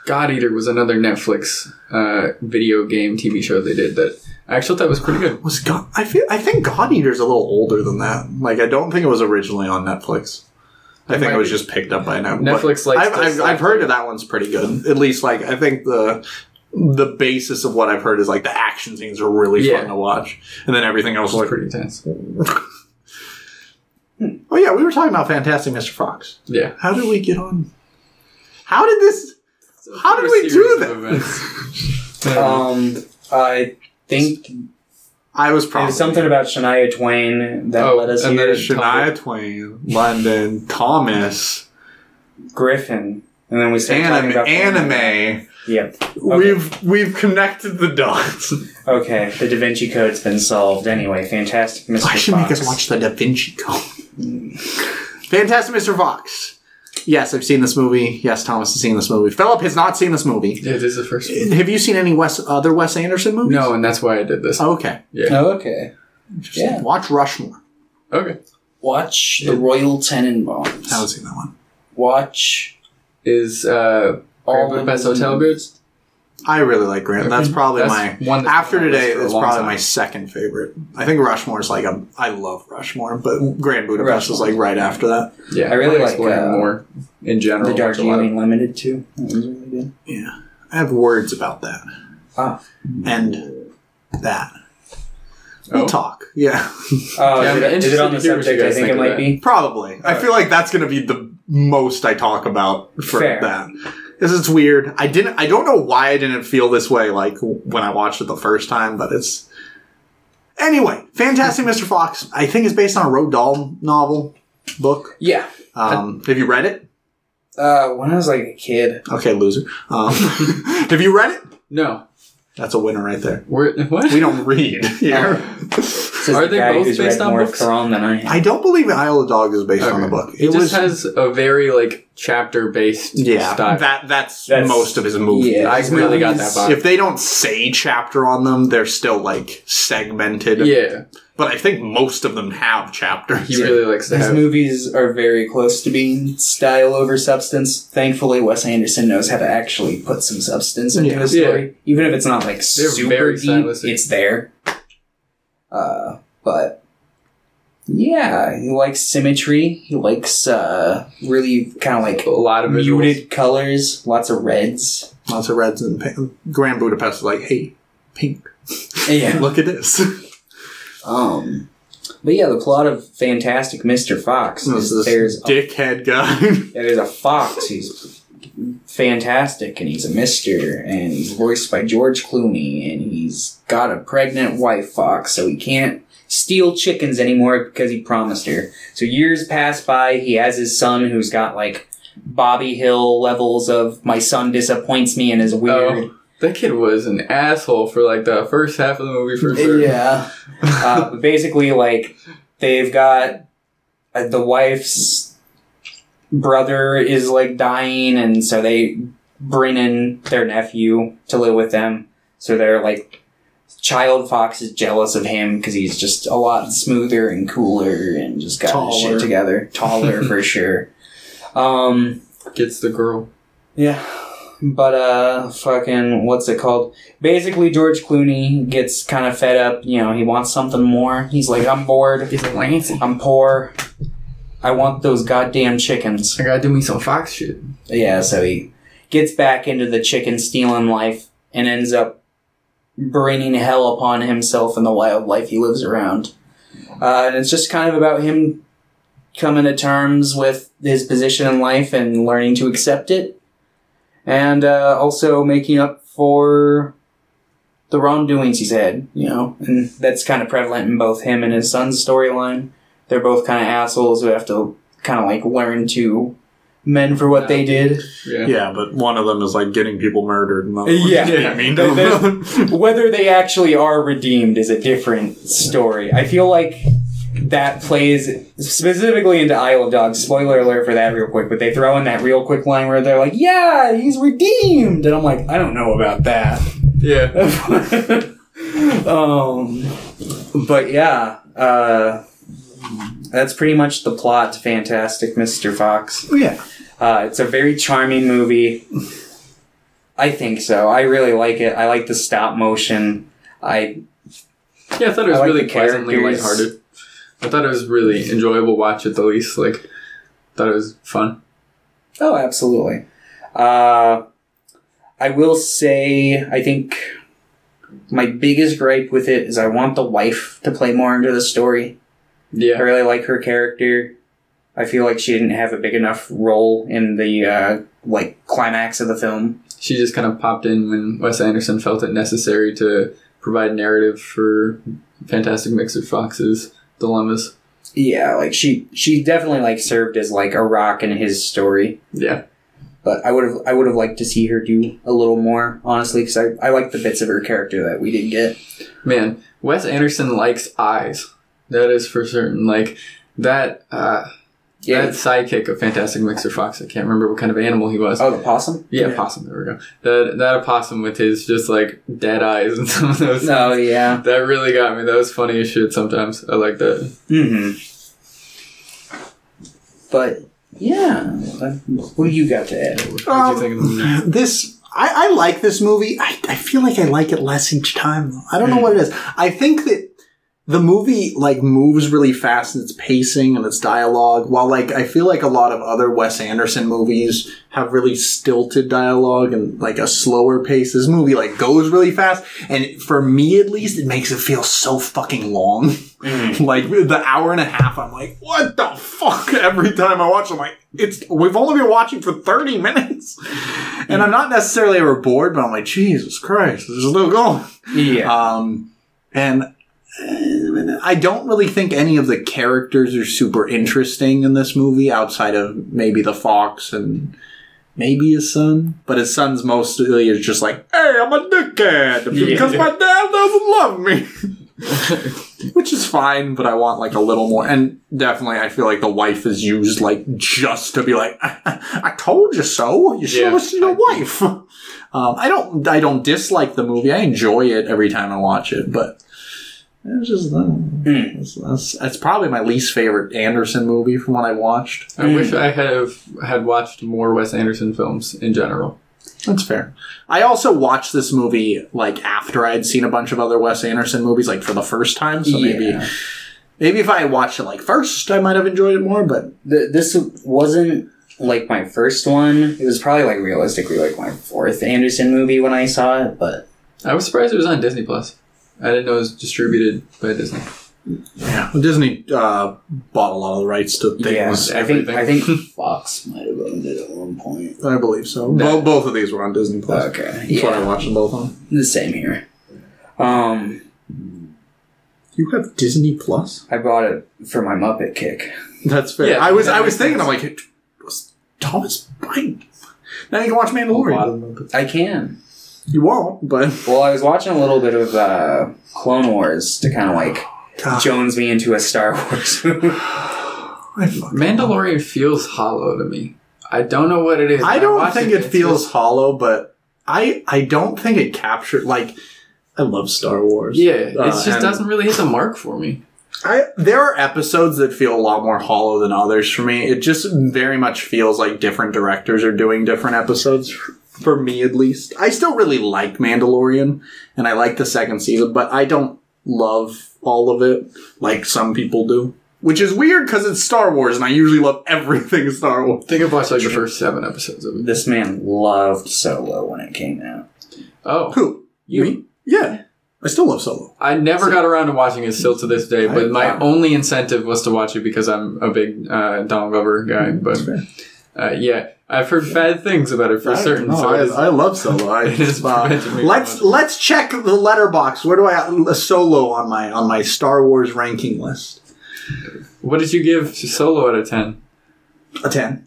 God Eater was another Netflix uh, video game TV show they did that I actually thought was pretty good. Was God? I feel. I think God Eater's a little older than that. Like, I don't think it was originally on Netflix. I It think it was be. just picked up by now. Netflix likes I've, I've, I've heard of that one's pretty good. At least, like, I think the the basis of what I've heard is like the action scenes are really Yeah. fun to watch, and then everything else. Was Like, pretty intense. oh yeah, we were talking about Fantastic Mr. Fox. Yeah. How did we get on? How did this? How did we do that? Um, I think I was it probably was something about Shania Twain that Oh, led us and here. then Shania Twain, London, Thomas, Griffin, and then we started talking anime, about anime. Yep. We've we've connected the dots. Okay, the Da Vinci Code's been solved. Anyway, fantastic, Mr. Why should Fox. make us watch the Da Vinci Code? Fantastic Mr. Fox. Yes, I've seen this movie. Yes, Thomas has seen this movie. Philip has not seen this movie. Yeah, this is the first one. Have you seen any Wes other Wes Anderson movies? No, and that's why I did this. Oh, okay. Yeah. Oh, okay. Yeah. Watch Rushmore. Okay. Watch the Royal Tenenbaums. I haven't seen that one. Watch Is uh, all Grand of Budapest Hotel good? I really like Grant. That's probably That's my one that's after been on my list today. for It's probably time. my second favorite. I think Rushmore is like a. I love Rushmore, but Grand Budapest is like right after that. Yeah, I really wanna like, explore uh, more in general. the Watch a lot of- Darjeeling Limited too. That was really good. Yeah, I have words about that Ah. and that. We'll Oh. talk. Yeah. Oh, Yeah, I'm is, it, is it on the interested to hear what you subject? I think think it might be. Probably. I feel like that's going to be the most I talk about for Fair. that. This is weird. I didn't. I don't know why I didn't feel this way like when I watched it the first time, but it's Anyway, Fantastic Mr. Fox, I think is based on a Roald Dahl novel book. Yeah. Um, have you read it? Uh, when I was like a kid. Okay, loser. Um, have you read it? No. That's a winner right there. We're, what? We don't read here. Says Are the they guy both who's based read on more books? Quran than I have. I don't believe Isle of Dog is based on the Okay. book. It, just has a very like chapter based yeah, style. that that's, That's- most of his movies. yeah. I really got that vibe. If they don't say chapter on them, they're still like segmented. yeah, But I think most of them have chapters. he really likes to His have. movies are very close to being style over substance. Thankfully, Wes Anderson knows how to actually put some substance into Yeah. a story, even if it's not like super very deep. stylistic. It's there. Uh, but yeah, he likes symmetry. He likes uh, really kind of like a lot of visuals. muted colors, lots of reds. Lots of reds and pink. Grand Budapest is like, hey, pink. Yeah. Look at this. Um, but yeah, the plot of Fantastic Mr. Fox This is is there's a dickhead guy. there's a fox who's fantastic and he's a mister and he's voiced by George Clooney and he's got a pregnant wife fox so he can't steal chickens anymore because he promised her. So years pass by, he has his son who's got like Bobby Hill levels of my son disappoints me and is weird. Oh, that kid was an asshole for like the first half of the movie for sure. Yeah. uh, basically, like, they've got uh, the wife's brother is like dying, and so they bring in their nephew to live with them. So they're like, child fox is jealous of him because he's just a lot smoother and cooler and just got his shit together. Taller for sure. Um, Gets the girl. yeah. But uh fucking what's it called? Basically George Clooney gets kind of fed up, you know, he wants something more. He's like, I'm bored. He's like Lancey. I'm poor. I want those goddamn chickens. I gotta do me some fox shit. Yeah, so he gets back into the chicken stealing life and ends up bringing hell upon himself and the wildlife he lives around. Uh, and it's just kind of about him coming to terms with his position in life and learning to accept it. And uh, also making up for the wrongdoings he's had, you know. And that's kind of prevalent in both him and his son's storyline. They're both kind of assholes who have to kind of like learn to men for what they did. Yeah. yeah, but one of them is like getting people murdered. And the other Yeah. just being mean They- to they- them. Whether they actually are redeemed is a different story. I feel like that plays specifically into Isle of Dogs. Spoiler alert for that, real quick. But they throw in that real quick line where they're like, "Yeah, he's redeemed," and I'm like, I don't know about that. Yeah. um, but yeah, uh, that's pretty much the plot to Fantastic Mr. Fox. yeah. Uh, it's a very charming movie. I think so. I really like it. I like the stop motion. I Yeah, I thought it was like really the pleasantly characters. lighthearted. I thought it was really enjoyable watch at the least. Like, thought it was fun. oh, absolutely. Uh, I will say, I think my biggest gripe with it is I want the wife to play more into the story. I really like her character. I feel like she didn't have a big enough role in the uh, like climax of the film. She just kind of popped in when Wes Anderson felt it necessary to provide narrative for Fantastic Mister Fox's dilemmas. Yeah, like she she definitely like served as like a rock in his story. Yeah. But I would have I would have liked to see her do a little more, honestly, because I, I like the bits of her character that we didn't get. Man, Wes Anderson likes eyes. That is for certain. Like, that, uh, Yeah. that sidekick of Fantastic Mister Fox, I can't remember what kind of animal he was. Oh, the possum. Yeah, Yeah. possum. There we go. That that opossum with his just like dead eyes and some of those. No, yeah. That really got me. That was funny as shit. Sometimes I like that. Mm-hmm. But yeah, what do you got to add? What Um, you think of the movie? this I, I like this movie. I, I feel like I like it less each time. I don't know what it is. I think that the movie like moves really fast in its pacing and its dialogue, while like I feel like a lot of other Wes Anderson movies have really stilted dialogue and like a slower pace. This movie like goes really fast, and for me at least, it makes it feel so fucking long. like the hour and a half, I'm like, what the fuck? Every time I watch, I'm like, it's we've only been watching for 30 minutes, and I'm not necessarily ever bored, but I'm like, Jesus Christ, this is still going. Yeah. Um, and I don't really think any of the characters are super interesting in this movie outside of maybe the fox and maybe his son. But his son's mostly is just like, hey, I'm a dickhead because Yeah. my dad doesn't love me. Which is fine, but I want like a little more. And definitely, I feel like the wife is used like just to be like, I told you so. You should Yeah. listen to your wife. Um, I don't. I don't dislike the movie. I enjoy it every time I watch it, but it's just uh, that's, that's, that's probably my least favorite Anderson movie from what I watched. I wish I have had watched more Wes Anderson films in general. That's fair. I also watched this movie like after I had seen a bunch of other Wes Anderson movies, like for the first time. So maybe Yeah. maybe if I had watched it like first, I might have enjoyed it more. But Th- this wasn't like my first one. It was probably like realistically like my fourth Anderson movie when I saw it, but I was surprised it was on Disney Plus. I didn't know it was distributed by Disney. yeah, Disney uh, bought a lot of the rights to things. Yeah, I think I think Fox might have owned it at one point. I believe so. No. Bo- both of these were on Disney Plus. Okay, That's what I watched them both on. the same here. Um, You have Disney Plus? I bought it for my Muppet kick. That's fair. Yeah, I was I was makes thinking, I'm sense. like, was Thomas buying? Now you can watch Mandalorian. I can. You won't, but Well, I was watching a little bit of uh, Clone Wars to kind of like God, Jones me into a Star Wars movie. I, fuck- Mandalorian feels hollow to me. I don't know what it is. I don't watch think it it's feels just- hollow, but I I don't think it captured like I love Star Wars. yeah, it Uh, just and doesn't really hit the mark for me. I there are episodes that feel a lot more hollow than others for me. It just very much feels like different directors are doing different episodes f- for me at least. I still really like Mandalorian and I like the second season, but I don't love all of it like some people do. Which is weird because it's Star Wars and I usually love everything Star Wars. Think I've watched like the first seven episodes of it. this man loved Solo when it came out. Oh, Who? you. Me? Yeah. I still love Solo. I never got around to watching it still to this day, but I- my I- only incentive was to watch it because I'm a big uh, Donald Glover guy. But uh, yeah, I've heard bad things about it for certain. No, so I, I love Solo. I, It has uh, let's let's check the Letterboxd. Where do I a Solo on my on my Star Wars ranking list? what did you give Solo out of ten? A ten.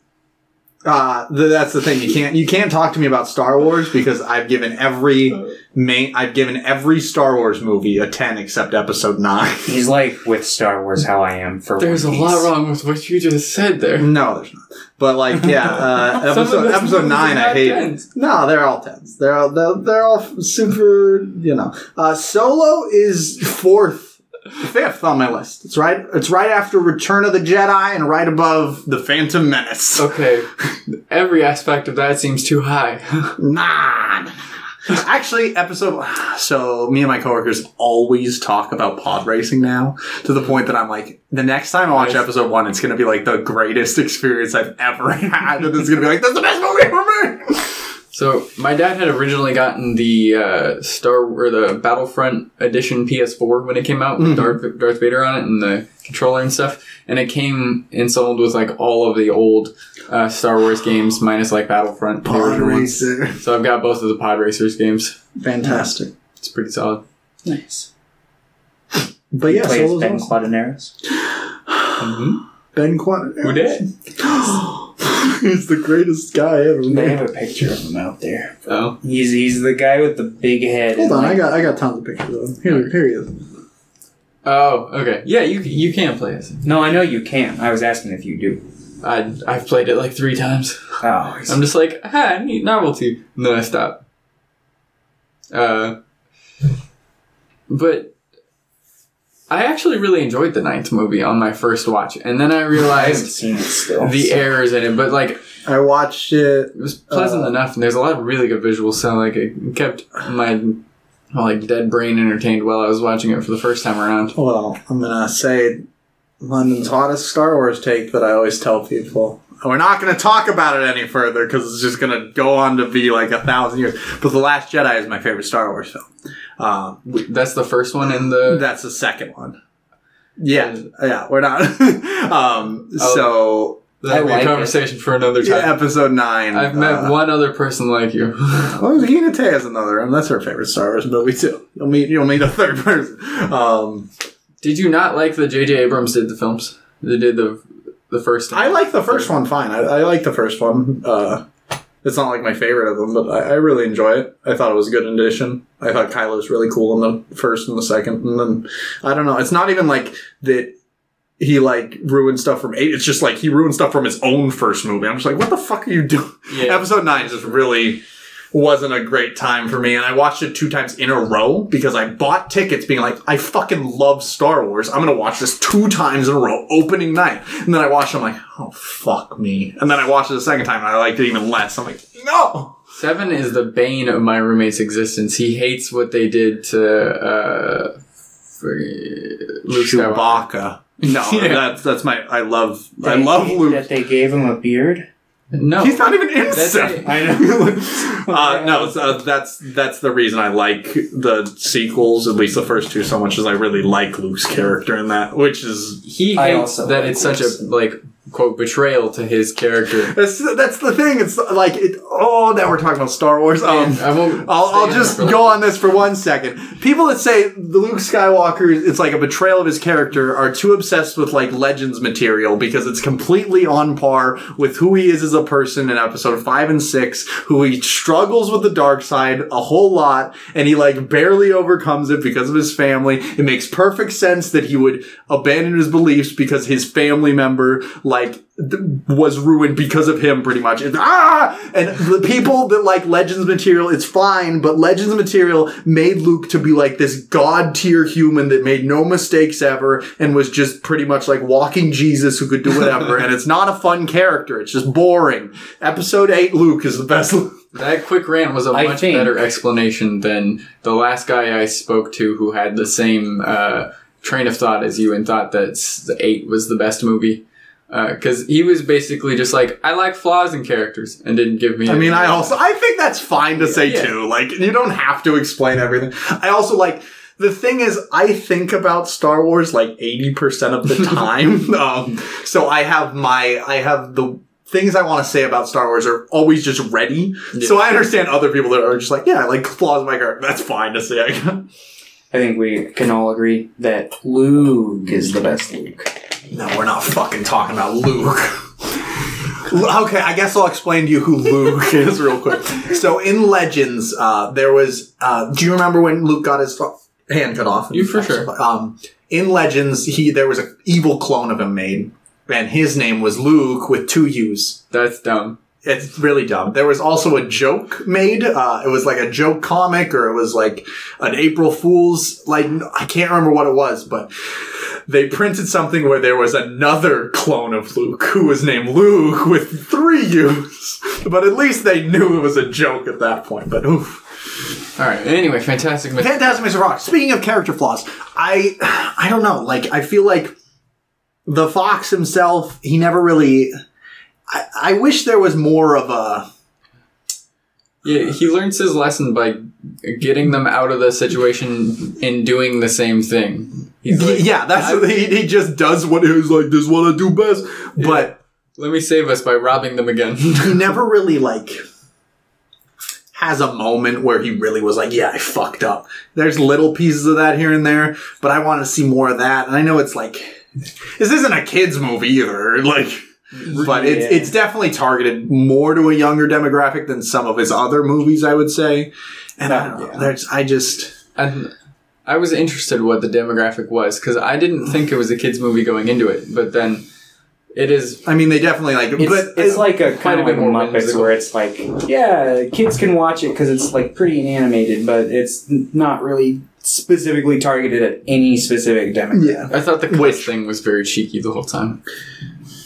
Uh, th- that's the thing. You can't you can't talk to me about Star Wars because I've given every main I've given every Star Wars movie a ten except Episode nine. He's like with Star Wars how I am for There's a lot wrong with what you just said there. No, there's not. But like, yeah, uh, episode episode nine, I hate. tens. No, they're all tens. They're all they're, they're all super. You know, uh, Solo is fourth, fifth on my list. It's right. It's right after Return of the Jedi and right above the Phantom Menace. Okay, every aspect of that seems too high. Nah. Actually, episode. So me and my coworkers always talk about pod racing now to the point that I'm like, the next time I watch Nice. episode one, it's gonna be like the greatest experience I've ever had, and it's gonna be like, that's the best movie ever made. So my dad had originally gotten the uh, Star or the Battlefront edition PS4 when it came out with Darth, Darth Vader on it and the controller and stuff, and it came installed with like all of the old uh, Star Wars games minus like Battlefront. the Pod original ones. So I've got both of the Pod Racers games. fantastic. It's pretty solid. Nice. But yeah, Plays Solo's Ben awesome. Quadinaros. Ben Quan. Who did? He's the greatest guy ever. They made. have a picture of him out there. Oh, He's he's the guy with the big head. Hold and, on, I got I got tons of pictures of him. Here, here he is. oh, okay. Yeah, you you can play it. No, I know you can. I was asking if you do. I I've played it like three times. Oh, he's- I'm just like, ah, need novelty. And then I stop. Uh, but I actually really enjoyed the ninth movie on my first watch, and then I I realized seen it still. the so- errors in it. But like, I watched it. it was pleasant Uh, enough, and there's a lot of really good visuals. So like, it kept my my, like dead brain entertained while I was watching it for the first time around. Well, I'm gonna say London's hottest Star Wars take that I always tell people. We're not going to talk about it any further because it's just going to go on to be like a thousand years. But The Last Jedi is my favorite Star Wars film. Um, That's the first one in the. that's the second one. Yeah, yeah, we're not. um, Oh. So That'll be like a it. conversation for another Yeah, time. episode nine. I've met uh, one other person like you. Well, Gina Tay is another. one. that's her favorite Star Wars movie too. You'll meet. You'll meet a third person. Um, Did you not like the J.J. Abrams did the films? They did the the first. I like the first one fine. I, I like the first one. Uh, it's not like my favorite of them, but I, I really enjoy it. I thought it was a good addition. I thought Kylo was really cool in the first and the second, and then I don't know. It's not even like that. He like ruined stuff from eight. It's just like he ruined stuff from his own first movie. I'm just like, what the fuck are you doing? Yeah. Episode nine is just really wasn't a great time for me, and I watched it two times in a row because I bought tickets, being like, I fucking love Star Wars. I'm gonna watch this two times in a row, opening night, and then I watched. it, I'm like, oh fuck me, and then I watched it a second time, and I liked it even less. I'm like, no. Seven is the bane of my roommate's existence. He hates what they did to uh, for Luke Skywalker. Chewbacca. No, Yeah. that's that's my. I love. I love Luke. That they gave him a beard. No, He's not even in That's seven. I know. Uh, no, it's, uh, that's that's the reason I like the sequels, at least the first two, so much as I really like Luke's character in that, which is he I hates also that like it's such a like quote betrayal to his character. that's that's the thing. It's like it. Oh, now we're talking about Star Wars. Um, I won't. I'll, I'll just go on this for one second. People that say the Luke Skywalker it's like a betrayal of his character are too obsessed with like Legends material because it's completely on par with who he is as a person in episode five and six, who he struggles with the dark side a whole lot and he like barely overcomes it because of his family. It makes perfect sense that he would abandon his beliefs because his family member like th- was ruined because of him pretty much. It's, ah! And the people that like Legends material, it's fine, but Legends material made Luke to be like this god tier human that made no mistakes ever and was just pretty much like walking Jesus who could do whatever. and it's not a fun character. It's just boring. Episode 8 Luke is the best Luke. That quick rant was a I much think- better explanation than the last guy I spoke to who had the same uh, train of thought as you and thought that eight was the best movie. Because he was basically just like, I like flaws in characters, and didn't give me. I mean, I also I think that's fine to say Yeah. too. Like you don't have to explain everything. I also like the thing is I think about Star Wars like eighty percent of the time. um, so I have my I have the things I want to say about Star Wars are always just ready. So I understand other people that are just like, yeah, like flaws in my character. That's fine to say. I think we can all agree that Luke is the best Luke. No, we're not fucking talking about Luke. Okay, I guess I'll explain to you who Luke is real quick. So in Legends, uh, there was. Uh, do you remember when Luke got his hand cut off? You for sure. Um, in Legends, he there was an evil clone of him made, and his name was Luke with two U's. That's dumb. It's really dumb. There was also a joke made. Uh, it was like a joke comic, or it was like an April Fool's. Like I can't remember what it was, but they printed something where there was another clone of Luke who was named Luke with three U's. But at least they knew it was a joke at that point. But oof. All right. Anyway, fantastic. Mr. Fantastic Mr. Fox. Speaking of character flaws, I I don't know. Like I feel like the Fox himself, he never really. I, I wish there was more of a. Yeah, he learns his lesson by getting them out of the situation and doing the same thing. He's like, yeah, that's he, he just does what he was like. This is what I do best. But let me save us by robbing them again. he never really like has a moment where he really was like, "Yeah, I fucked up." There's little pieces of that here and there, but I want to see more of that. And I know it's like this isn't a kids movie either, like. But it's Yeah. it's definitely targeted more to a younger demographic than some of his other movies, I would say. And I don't know. Yeah. There's I just and I was interested what the demographic was because I didn't think it was a kids movie going into it, but then it is. I mean they definitely like It's, but it's like a kind of bit like more Muppets whimsical. where it's like, yeah, kids can watch it because it's like pretty animated, but it's not really specifically targeted at any specific demographic. yeah. I thought the cuss Which- thing was very cheeky the whole time.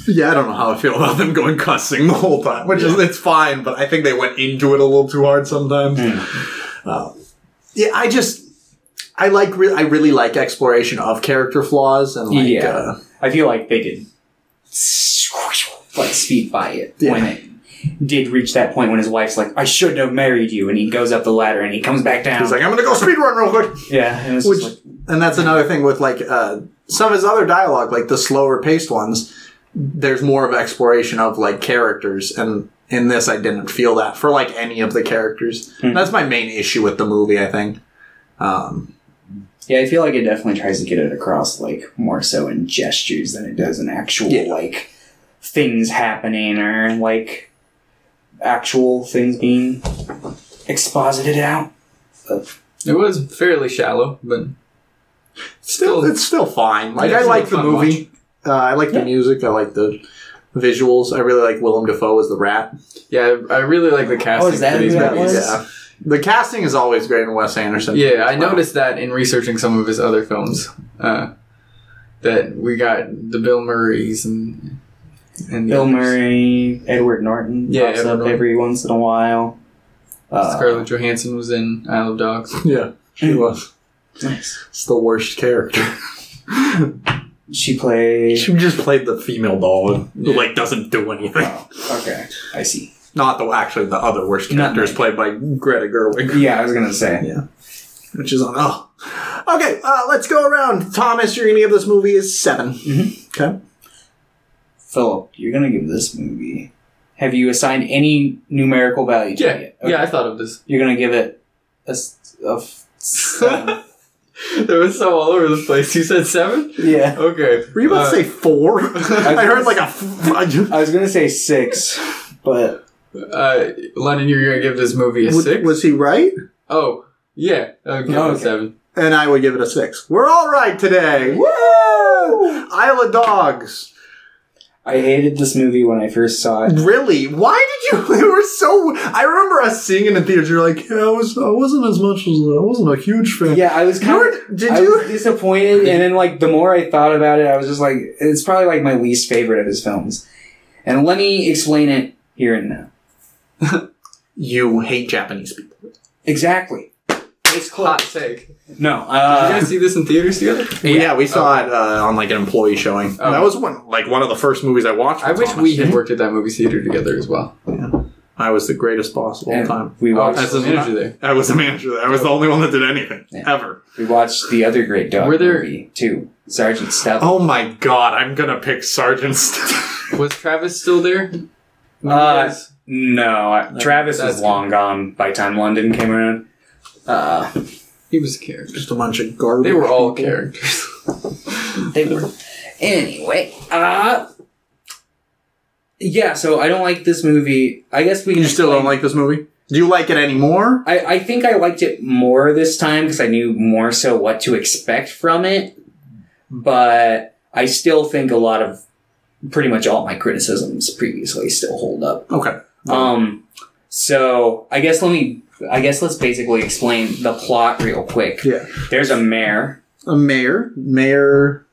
Yeah, I don't know how I feel about them going cussing the whole time, which is it's fine, but I think they went into it a little too hard sometimes. Uh, yeah, I just I like re- I really like exploration of character flaws and like Yeah. uh, I feel like they did like speed by it Yeah. when it did reach that point when his wife's like, "I shouldn't have married you," and he goes up the ladder and he comes back down. he's like I'm gonna go speed run real quick. yeah, and Which like, and that's another thing with like uh, some of his other dialogue, like the slower paced ones. there's more of exploration of like characters and in this I didn't feel that for like any of the characters. Mhm. That's my main issue with the movie, I think. Um, Yeah, I feel like it definitely tries to get it across like more so in gestures than it does in actual Yeah. like things happening or like actual things being exposited out. It was fairly shallow, but still, Still- it's still fine. Like I like the movie. Uh, I like Yeah. the music. I like the visuals. I really like Willem Dafoe as the rat. yeah, I really like the casting is that for these who that movies. was? Yeah, the casting is always great in Wes Anderson. Yeah, I Wow. noticed that in researching some of his other films. Uh, that we got the Bill Murrays and and Bill others. Murray, Edward Norton Yeah, pops Edward up Norton. every once in a while. Uh, Scarlett Johansson was in Isle of Dogs. Yeah, she was. Nice. It's the worst character. She played. She just played the female doll who like doesn't do anything. Oh, okay, I see. Not the actually the other worst Not character is played by Greta Gerwig. Yeah, I was gonna say. Yeah. Which is on oh. Okay, uh, let's go around. Thomas, you're gonna give this movie a 7 Mhm. Okay. Philip, you're gonna give this movie. Have you assigned any numerical value to Yeah, it? yeah, I thought of this. You're gonna give it a, s- a f- seven. There was so all over the place. You said seven? yeah. Okay. Were you about Uh, to say four? I heard like a. F- I was gonna say six, but Uh, Lennon, you're gonna give this movie a was, six? was he right? oh, yeah. I'll give Oh, it a okay. seven. And I would give it a six. We're all right today. Woo! Isle of Dogs. I hated this movie when I first saw it. Really? Why did you? They were so. I remember us seeing it in theaters. You're like, yeah, I was. I wasn't as much as. I wasn't a huge fan. Yeah, I was You kind were, of. did I you? was disappointed, and then like the more I thought about it, I was just like, it's probably like my least favorite of his films. And let me explain it here and now. You hate Japanese people. Exactly. It's Hot close. take. No, Did you uh, guys see this in theaters together? Yeah, we saw it uh, on like an employee showing. Oh. That was one like one of the first movies I watched. I wish Thomas. we had worked at that movie theater together as well. Yeah. I was the greatest boss of all and time. we I watched. was the manager there. I was the manager. there. I was the only one that did anything Yeah. ever. We watched the other great dog Were there- movie too, Sergeant Step. Oh my god! I'm gonna pick Sergeant. St- Was Travis still there? Uh, no, I- Travis was long gone by the time London came around. Uh, he was a character. Just a bunch of garbage. They were all people. characters. they were. Anyway, uh, yeah. So I don't like this movie. I guess we can. You still don't like this movie? Do you like it anymore? I, I think I liked it more this time because I knew more so what to expect from it. But I still think a lot of pretty much all my criticisms previously still hold up. Okay. Um, so I guess let me. I guess let's basically explain the plot real quick. Yeah. There's a mayor. A mayor, Mayor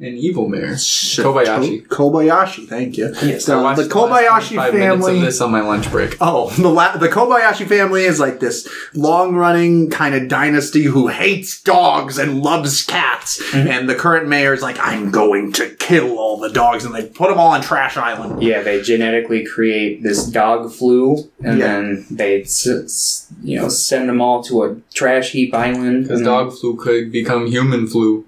An evil mayor. Kobayashi. Kobayashi. Thank you. Yes. So I watched the last Kobayashi 25 minutes family. of this on my lunch break. Oh, the la- the Kobayashi family is like this long running kind of dynasty who hates dogs and loves cats. Mhm. And the current mayor is like, I'm going to kill all the dogs, and they put them all on Trash Island. Yeah, they genetically create this dog flu, and Yeah. then they, s- s- you know, send them all to a trash heap island. Because and- dog flu could become human flu.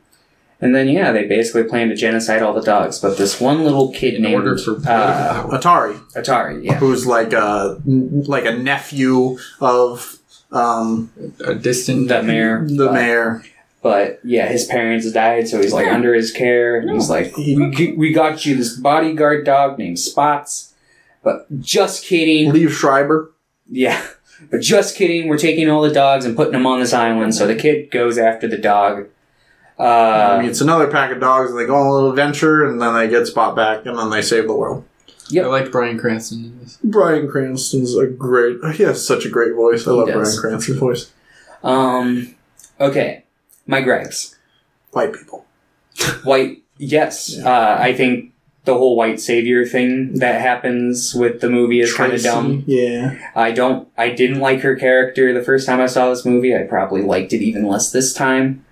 And then, yeah, they basically plan to genocide all the dogs. But this one little kid In named order for uh. Atari, Atari, yeah, who's like a like a nephew of um, A distant the mayor. the but, mayor. But yeah, his parents died, so he's like under his care. And he's like, we, we got you this bodyguard dog named Spots. But just kidding. Liev Schreiber. Yeah. But just kidding, we're taking all the dogs and putting them on this island. So the kid goes after the dog. I Uh, mean, it's another pack of dogs, and they go on a little adventure, and then they get Spot back, and then they save the world. Yeah, I liked Bryan Cranston in this. Bryan Cranston's a great. He has such a great voice. I He love does. Bryan Cranston's voice. um, okay. My gripes. White people. White, yes. Yeah. Uh, I think the whole white savior thing that happens with the movie is kind of dumb. Yeah. I don't, I didn't like her character the first time I saw this movie. I probably liked it even less this time.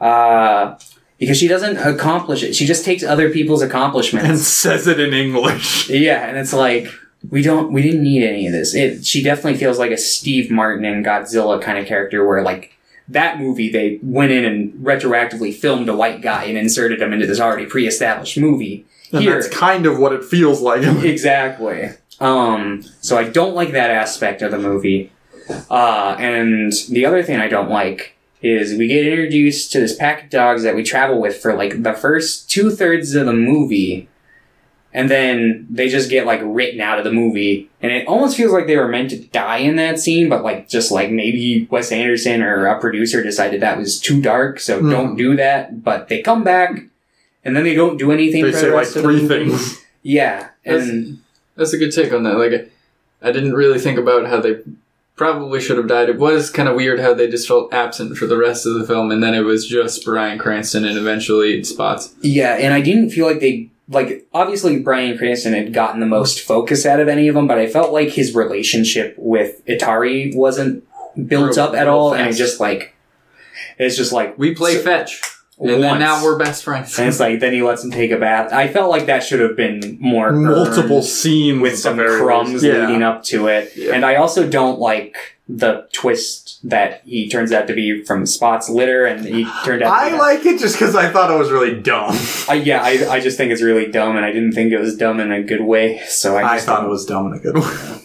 Uh, because she doesn't accomplish it. She just takes other people's accomplishments. And says it in English. Yeah, and it's like we don't we didn't need any of this. It she definitely feels like a Steve Martin and Godzilla kind of character where like that movie they went in and retroactively filmed a white guy and inserted him into this already pre-established movie. And here. that's kind of what it feels like. Exactly. Um, so I don't like that aspect of the movie. Uh, and the other thing I don't like is we get introduced to this pack of dogs that we travel with for like the first two thirds of the movie. And then they just get like written out of the movie. And it almost feels like they were meant to die in that scene, but like just like maybe Wes Anderson or a producer decided that was too dark, so Mhm. don't do that. But they come back and then they don't do anything they for say the like rest of the three movie. things. Yeah. That's- And That's a good take on that. Like, I didn't really think about how they probably should have died. It was kind of weird how they just felt absent for the rest of the film, and then it was just Bryan Cranston and eventually Spots. Yeah, and I didn't feel like they like obviously Bryan Cranston had gotten the most focus out of any of them, but I felt like his relationship with Atari wasn't built Real- up at all, and it just like it's just like We play So- fetch, and then once. now we're best friends. and it's like then he lets him take a bath. I felt like that should have been more Multiple earned scenes with some crumbs least. Yeah. leading up to it, Yeah. and I also don't like the twist that he turns out to be from Spot's litter, and he turned out. to I be like it just because I thought it was really dumb. I, yeah, I, I just think it's really dumb, and I didn't think it was dumb in a good way. So I, I, thought it was dumb in a good way.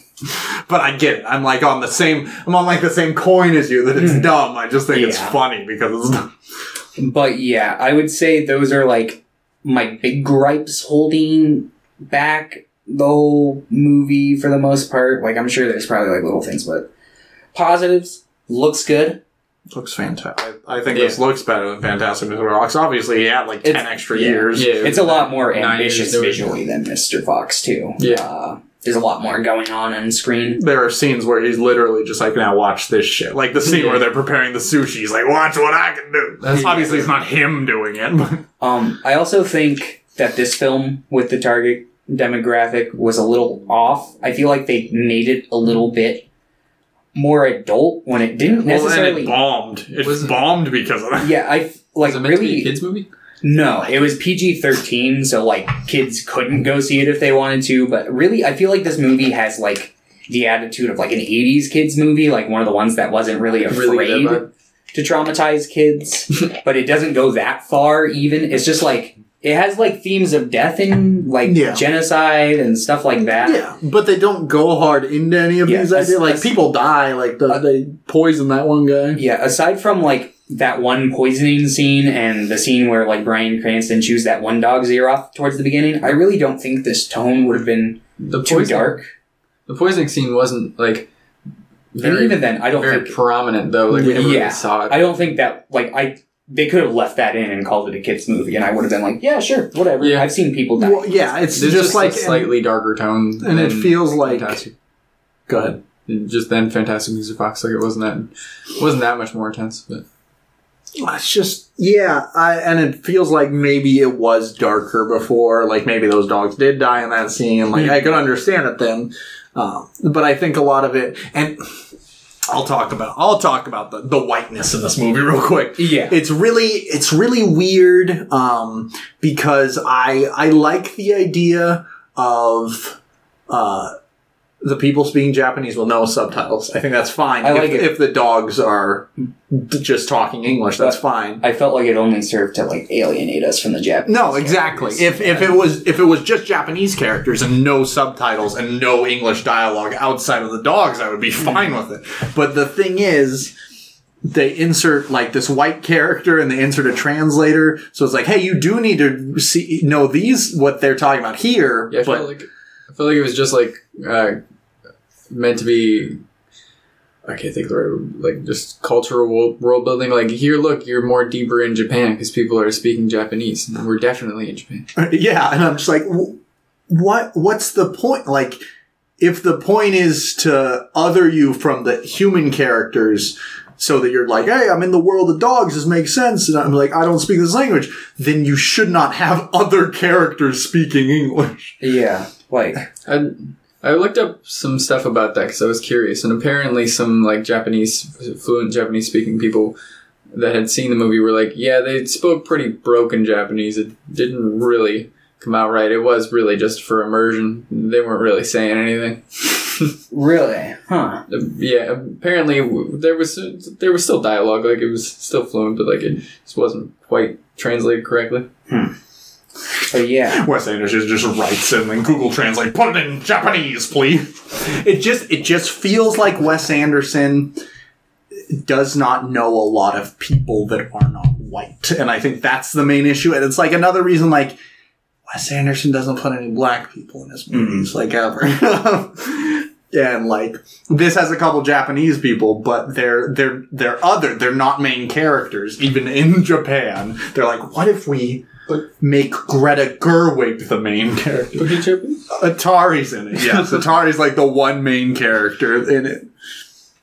But I get it. I'm like on the same. I'm on like the same coin as you. That it's Mm. dumb. I just think it's funny because it's dumb. But yeah, I would say those are like my big gripes holding back the whole movie for the most part. Like I'm sure there's probably like little things, but positives looks good. looks fantastic. I, I think Yeah. this looks better than Fantastic Mr. Fox. Obviously, he had like ten extra yeah. years. Yeah, It's a lot more ambitious visually than Mr. Fox too. Yeah. Uh, there's a lot more going on on screen. There are scenes where he's literally just like, "Now watch this shit." Like the scene Yeah. where they're preparing the sushi. He's like, "Watch what I can do." That's- Obviously, it's not him doing it. But Um, I also think that this film with the target demographic was a little off. I feel like they made it a little bit more adult when it didn't necessarily well, and it bombed. It Was bombed because of that. yeah, I like Was it meant to be a really kids movie? No. It was PG thirteen, so like kids couldn't go see it if they wanted to. But really, I feel like this movie has like the attitude of like an '80s kids movie, like one of the ones that wasn't really afraid Really to traumatize kids, but it doesn't go that far. Even it's just like it has like themes of death and like Yeah. genocide and stuff like that. Yeah, but they don't go hard into any of Yeah, these ideas. Like people die. Like the, Uh, they poison that one guy. Yeah, aside from like that one poisoning scene and the scene where like Bryan Cranston chews that one dog's ear off towards the beginning, I really don't think this tone would have been The too poison, dark. The poisoning scene wasn't like and very, even then, I don't very think prominent though. Like we never Yeah. really saw it. I don't think that like I they could have left that in and called it a kids movie, and I would have been like, yeah, sure, whatever. Yeah. I've seen people die. Well, yeah, it's There's just, like a slightly darker tone, and it feels like- Fantastic. Go ahead. just then Fantastic Mr. Fox. Like it wasn't that wasn't that much more intense, but It's just yeah, I, and it feels like maybe it was darker before. Like maybe those dogs did die in that scene. Like I could understand it then, um, but I think a lot of it and. I'll talk about I'll talk about the, the whiteness in this movie real quick. Yeah. It's really it's really weird um, because I I like the idea of uh, the people speaking Japanese will know subtitles. I think that's fine. I if, like it. if the dogs are just talking English, that's fine. I felt like it only served to like alienate us from the Japanese. No, exactly. characters. If if it was if it was just Japanese characters and no subtitles and no English dialogue outside of the dogs, I would be fine with it. But the thing is, they insert like this white character and they insert a translator, so it's like, hey, you do need to see know these what they're talking about here. yeah, I but felt like I felt like it was just like uh, meant to be. I can't think of the right like just cultural world, world building. Like here, look, you're more deeper in Japan because people are speaking Japanese. And we're definitely in Japan. Uh, yeah, and I'm just like, what? What's the point? Like, if the point is to other you from the human characters, so that you're like, hey, I'm in the world of dogs. This makes sense, and I'm like, I don't speak this language. Then you should not have other characters speaking English. yeah, like I I looked up some stuff about that because I was curious, and apparently some like Japanese fluent Japanese speaking people that had seen the movie were like, yeah, they spoke pretty broken Japanese. It didn't really come out right. It was really just for immersion. They weren't really saying anything. really, huh? Uh, Yeah, apparently there was there was still dialogue, like it was still fluent, but like it just wasn't quite translated correctly. But yeah, Wes Anderson just writes it and then Google Translate, put it in Japanese, please. It just it just feels like Wes Anderson does not know a lot of people that are not white. And I think that's the main issue. And it's like another reason like Wes Anderson doesn't put any black people in his mm-hmm. movies, like ever. and like this has a couple Japanese people, but they're they're they're other. They're not main characters, even in Japan. They're like, what if we make Greta Gerwig the main character? Atari's in it. Yes, Atari's like the one main character in it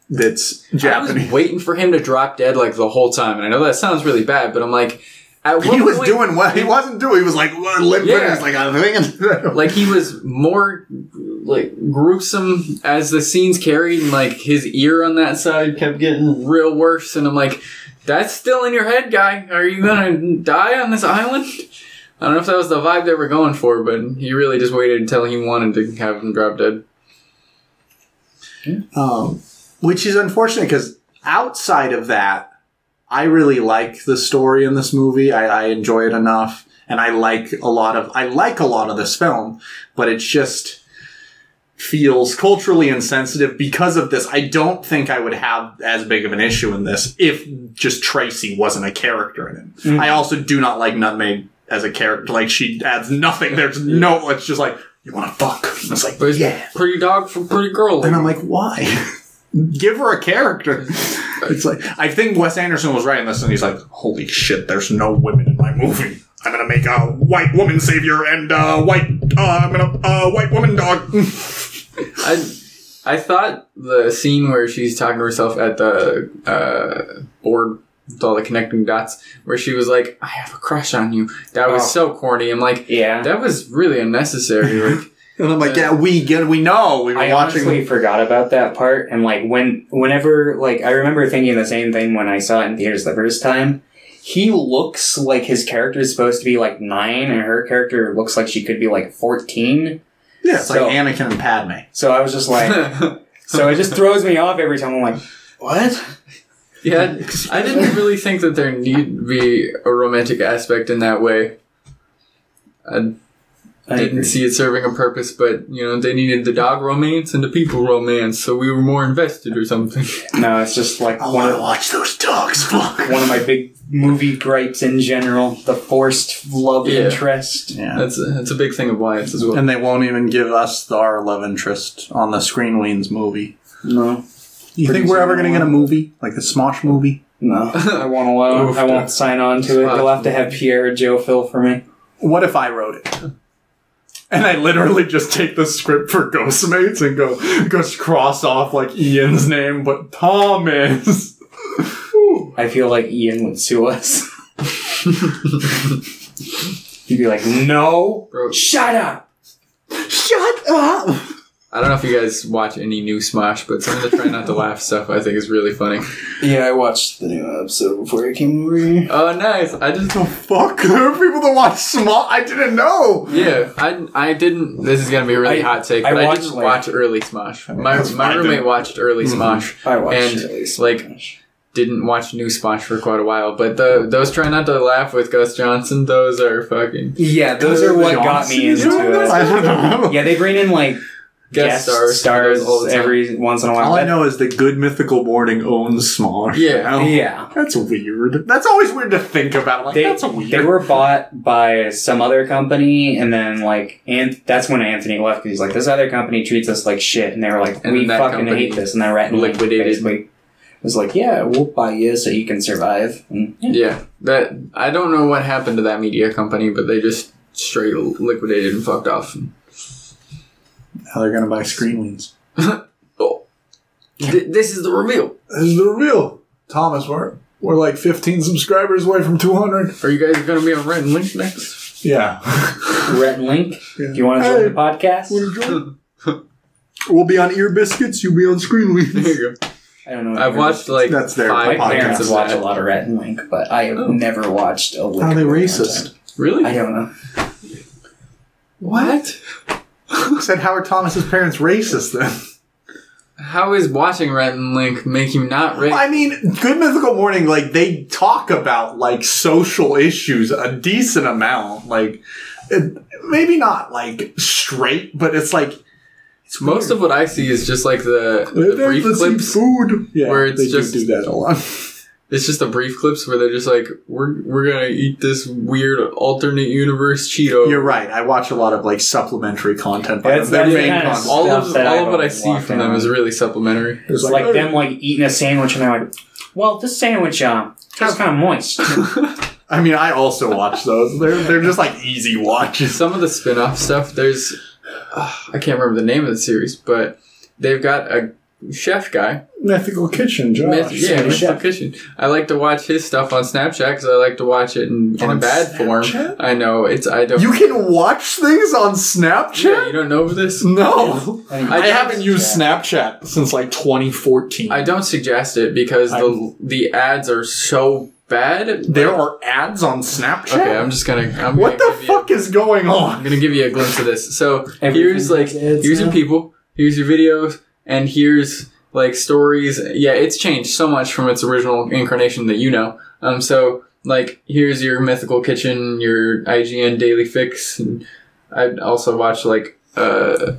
that's I was Japanese. waiting for him to drop dead like the whole time, and I know that sounds really bad, but I'm like, at what He was point- doing well. He wasn't doing. He was like limping. Yeah. He's like I'm thinking. like he was more like gruesome as the scenes carried and like his ear on that side kept getting real worse and i'm like that's still in your head guy. Are you gonna die on this island? I don't know if that was the vibe they were going for but he really just waited until he wanted to have him drop dead. Um, which is unfortunate because outside of that, I really like the story in this movie. I, I enjoy it enough, and I like a lot of I like a lot of this film, but it's just feels culturally insensitive because of this. I don't think I would have as big of an issue in this if just Tracy wasn't a character in it. I also do not like Nutmeg as a character. Like she adds nothing. There's no. It's just like you want to fuck. And it's like yeah. pretty dog for pretty girl And I'm like, why? Give her a character. It's like I think Wes Anderson was writing this, and he's like, "Holy shit! There's no women in my movie. I'm gonna make a white woman savior and a white. Uh, I'm gonna uh, white woman dog." I I thought the scene where she's talking to herself at the uh, board with all the connecting dots, where she was like, "I have a crush on you." That was Oh. so corny. I'm like, yeah. that was really unnecessary. Like, and I'm like, "Yeah, we get, we know. We were I watching." honestly forgot about that part, and like when, whenever, like I remember thinking the same thing when I saw it in theaters the first time. He looks like his character is supposed to be like nine, and her character looks like she could be like fourteen. Yeah, it's So- like Anakin and Padme. So I was just like, so it just throws me off every time. I'm like, what? yeah, I didn't really think that there need to be a romantic aspect in that way. I I didn't agree. see it serving a purpose, but you know they needed the dog romance and the people romance, so we were more invested or something. No, it's just like I want to watch those dogs fuck. one of my big movie gripes in general. The forced love Yeah. interest. Yeah. That's a, that's a big thing of Wyatt's as well. And they won't even give us our love interest on the Screen Weens movie. No, You think we're ever going to get a movie? Like the Smosh movie? no, I won't allow. Oof, I won't sign on to it. They'll have to have Pierre or Joe Phil for me. What if I wrote it? And I literally just take the script for Ghostmates and go just cross off like Ian's name, but Thomas. I feel like Ian would sue us. He'd be like, "No, Bro. shut up." Shut up! I don't know if you guys watch any new Smosh, but some of the try not to laugh stuff I think is really funny. Yeah, I watched the new episode before it came over here. Oh, nice! I just Fuck, there are people that watch Smosh. I didn't know. yeah, I I didn't. This is gonna be a really I- hot take, but I, watched, didn't like- watch early Smosh. My my roommate watched early mm-hmm. Smosh. I watched And, it. like, Didn't watch new Smosh for quite a while, but the those try not to laugh with Gus Johnson. Those are fucking yeah, those are what got me into it. I it. don't know. Yeah, they bring in like guest guest stars, stars all every once in a while. All I know is that Good Mythical Morning owns Smosh. Yeah. now. Yeah. That's weird. That's always weird to think about. Like, They, that's weird. they were bought by some other company, and then like, and that's when Anthony left because he's like, this other company treats us like shit, and they were like, And we fucking hate this, and then Rhett and Link liquidated. basically was like, yeah, we'll buy you so you can survive. And, yeah. yeah. That I don't know what happened to that media company, but they just straight liquidated and fucked off. Now they're gonna buy Screen Weens. Oh, Th- this is the reveal. This is the reveal. Thomas, we're we're like 15 subscribers away from 200. Are you guys gonna be on Rhett and Link next? Yeah. Rhett and Link, Yeah. do you want to join Hey. the podcast? We'll be on Ear Biscuits. You'll be on There Screen Weens. you go. I don't know. I've watched like That's their five My podcast. minutes parents of watch that. a lot of Rhett and Link, but I have Oh. never watched a Link. How are they racist? Really? I don't know. What? Said Howard Thomas's parents racist then. How is watching Rhett and Link make you not rage? I mean, Good Mythical Morning, like they talk about like social issues a decent amount. Like, maybe not like straight, but it's like it's Most of what I see is just like the, the brief clips. food. Yeah, where it's they just- do do that a lot. It's just the brief clips where they're just like, "We're we're gonna eat this weird alternate universe Cheeto." You're right. I watch a lot of like supplementary content. By That's- them. Their main content. all of that all I of what I see from them is really supplementary. It's like, them like eating a sandwich and they're like, well, this sandwich uh, tastes kind of moist. I mean, I also watch those. They're they're just like easy watches. Some of the spin-off stuff, there's uh, I can't remember the name of the series, but they've got a chef guy. Mythical Kitchen, Josh. Myth- yeah, Chef. Mythical Kitchen. I like to watch his stuff on Snapchat because I like to watch it in, in a bad Snapchat? form. I know it's I don't. You can watch things on Snapchat. yeah, you don't know this. no, I, I, haven't used Snapchat since like 2014. I don't suggest it because the I'm- the ads are so bad. There are ads on Snapchat. Okay, I'm just gonna. I'm what gonna the give you- fuck is going on? I'm gonna give you a glimpse of this. So Everything here's like has ads here's your people, here's your videos, and here's like stories. Yeah, it's changed so much from its original incarnation that you know. Um, so like here's your mythical kitchen, your IGN daily fix, and I also watch like uh,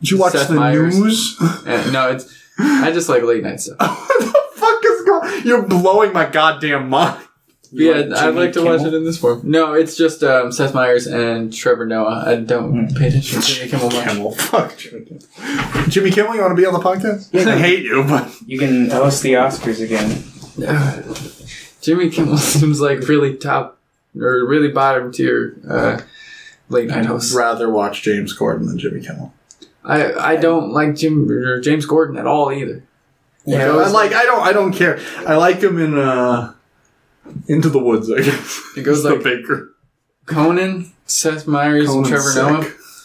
Did you watch Seth the Meyers. news? no, it's I just like late night stuff. what the fuck is going? You're blowing my goddamn mind. Yeah, like I'd like to watch it in this form. No, it's just um, Seth Meyers and Trevor Noah. I don't pay attention to Jimmy Kimmel much. Kimmel, fuck Jimmy Kimmel. Jimmy Kimmel, you want to be on the podcast? Yeah. I hate you, but You can host the Oscars again. Jimmy Kimmel seems like really top or really bottom tier uh, late night I'd host. rather watch James Corden than Jimmy Kimmel. I I don't like Jim or James Corden at all either. Yeah, it I goes like. I don't. I don't care. I like him in uh, Into the Woods. I guess It goes He's the baker. Conan, Seth Meyers, and Conan's Trevor sick.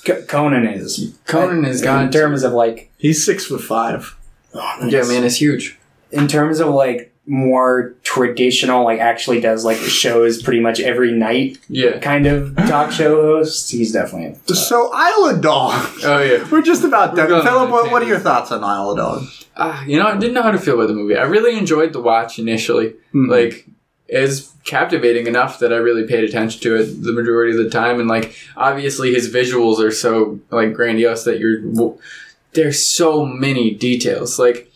Noah. C- Conan is. Conan is in gone. terms of like. He's six foot five. Yeah, man, it's huge. In terms of like more traditional, like actually does like shows pretty much every night Yeah. kind of talk show host. He's definitely. So Isle of Dog. Oh yeah. We're just about We're done. going Philip, on what, a what are tangent. your thoughts on Isle of Dog? Ah, you know, I didn't know how to feel about the movie. I really enjoyed the watch initially. Mhm. Like, it's captivating enough that I really paid attention to it the majority of the time. And like, obviously, his visuals are so like grandiose that you're. There's so many details. Like,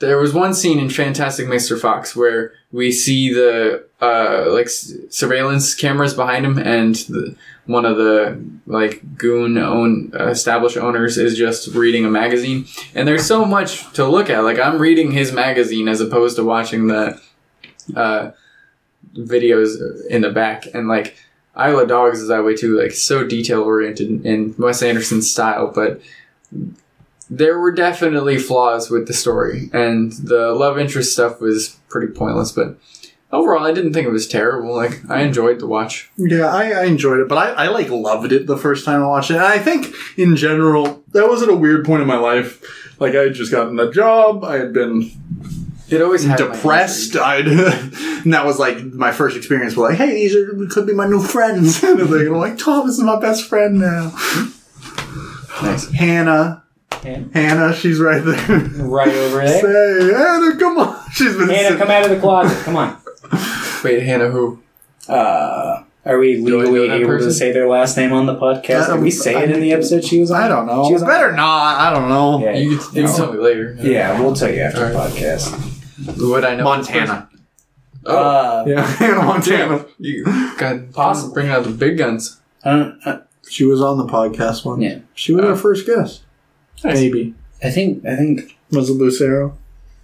there was one scene in Fantastic Mr. Fox where we see the uh, like surveillance cameras behind him, and the, one of the like goon own uh, established owners is just reading a magazine. And there's so much to look at. Like I'm reading his magazine as opposed to watching the uh, videos in the back. And like Isle Dogs is that way too. Like so detail oriented in Wes Anderson's style, but there were definitely flaws with the story, and the love interest stuff was pretty pointless. But overall, I didn't think it was terrible. Like I enjoyed the watch. Yeah, I, I enjoyed it, but I, I like loved it the first time I watched it. And I think in general, that was at a weird point in my life. Like I had just gotten a job, I had been It always had depressed. I'd, and that was like my first experience. with like, hey, these are could be my new friends. and I'm like, Thomas is my best friend now. intrigue. Nice. Hannah, Yeah. Hannah, she's right there. Right over there. Say, Hannah, come on. She's been Hannah, sitting- come out of the closet. Come on. Wait, Hannah, who? Uh, are we Do I know legally that able person? to say their last name on the podcast? Did we say it in the episode she was on? I don't know. She was on- Better not. I don't know. Yeah, You, you can tell me later. yeah, we'll tell you after the Alright. podcast. Would I know? this? Montana. Oh, Uh, Yeah, Hannah Montana. you got Possible. bringing out the big guns. uh, uh, She was on the podcast one. Yeah. She was Uh, our first guest. nice. Maybe. I think I think Was it Lucero?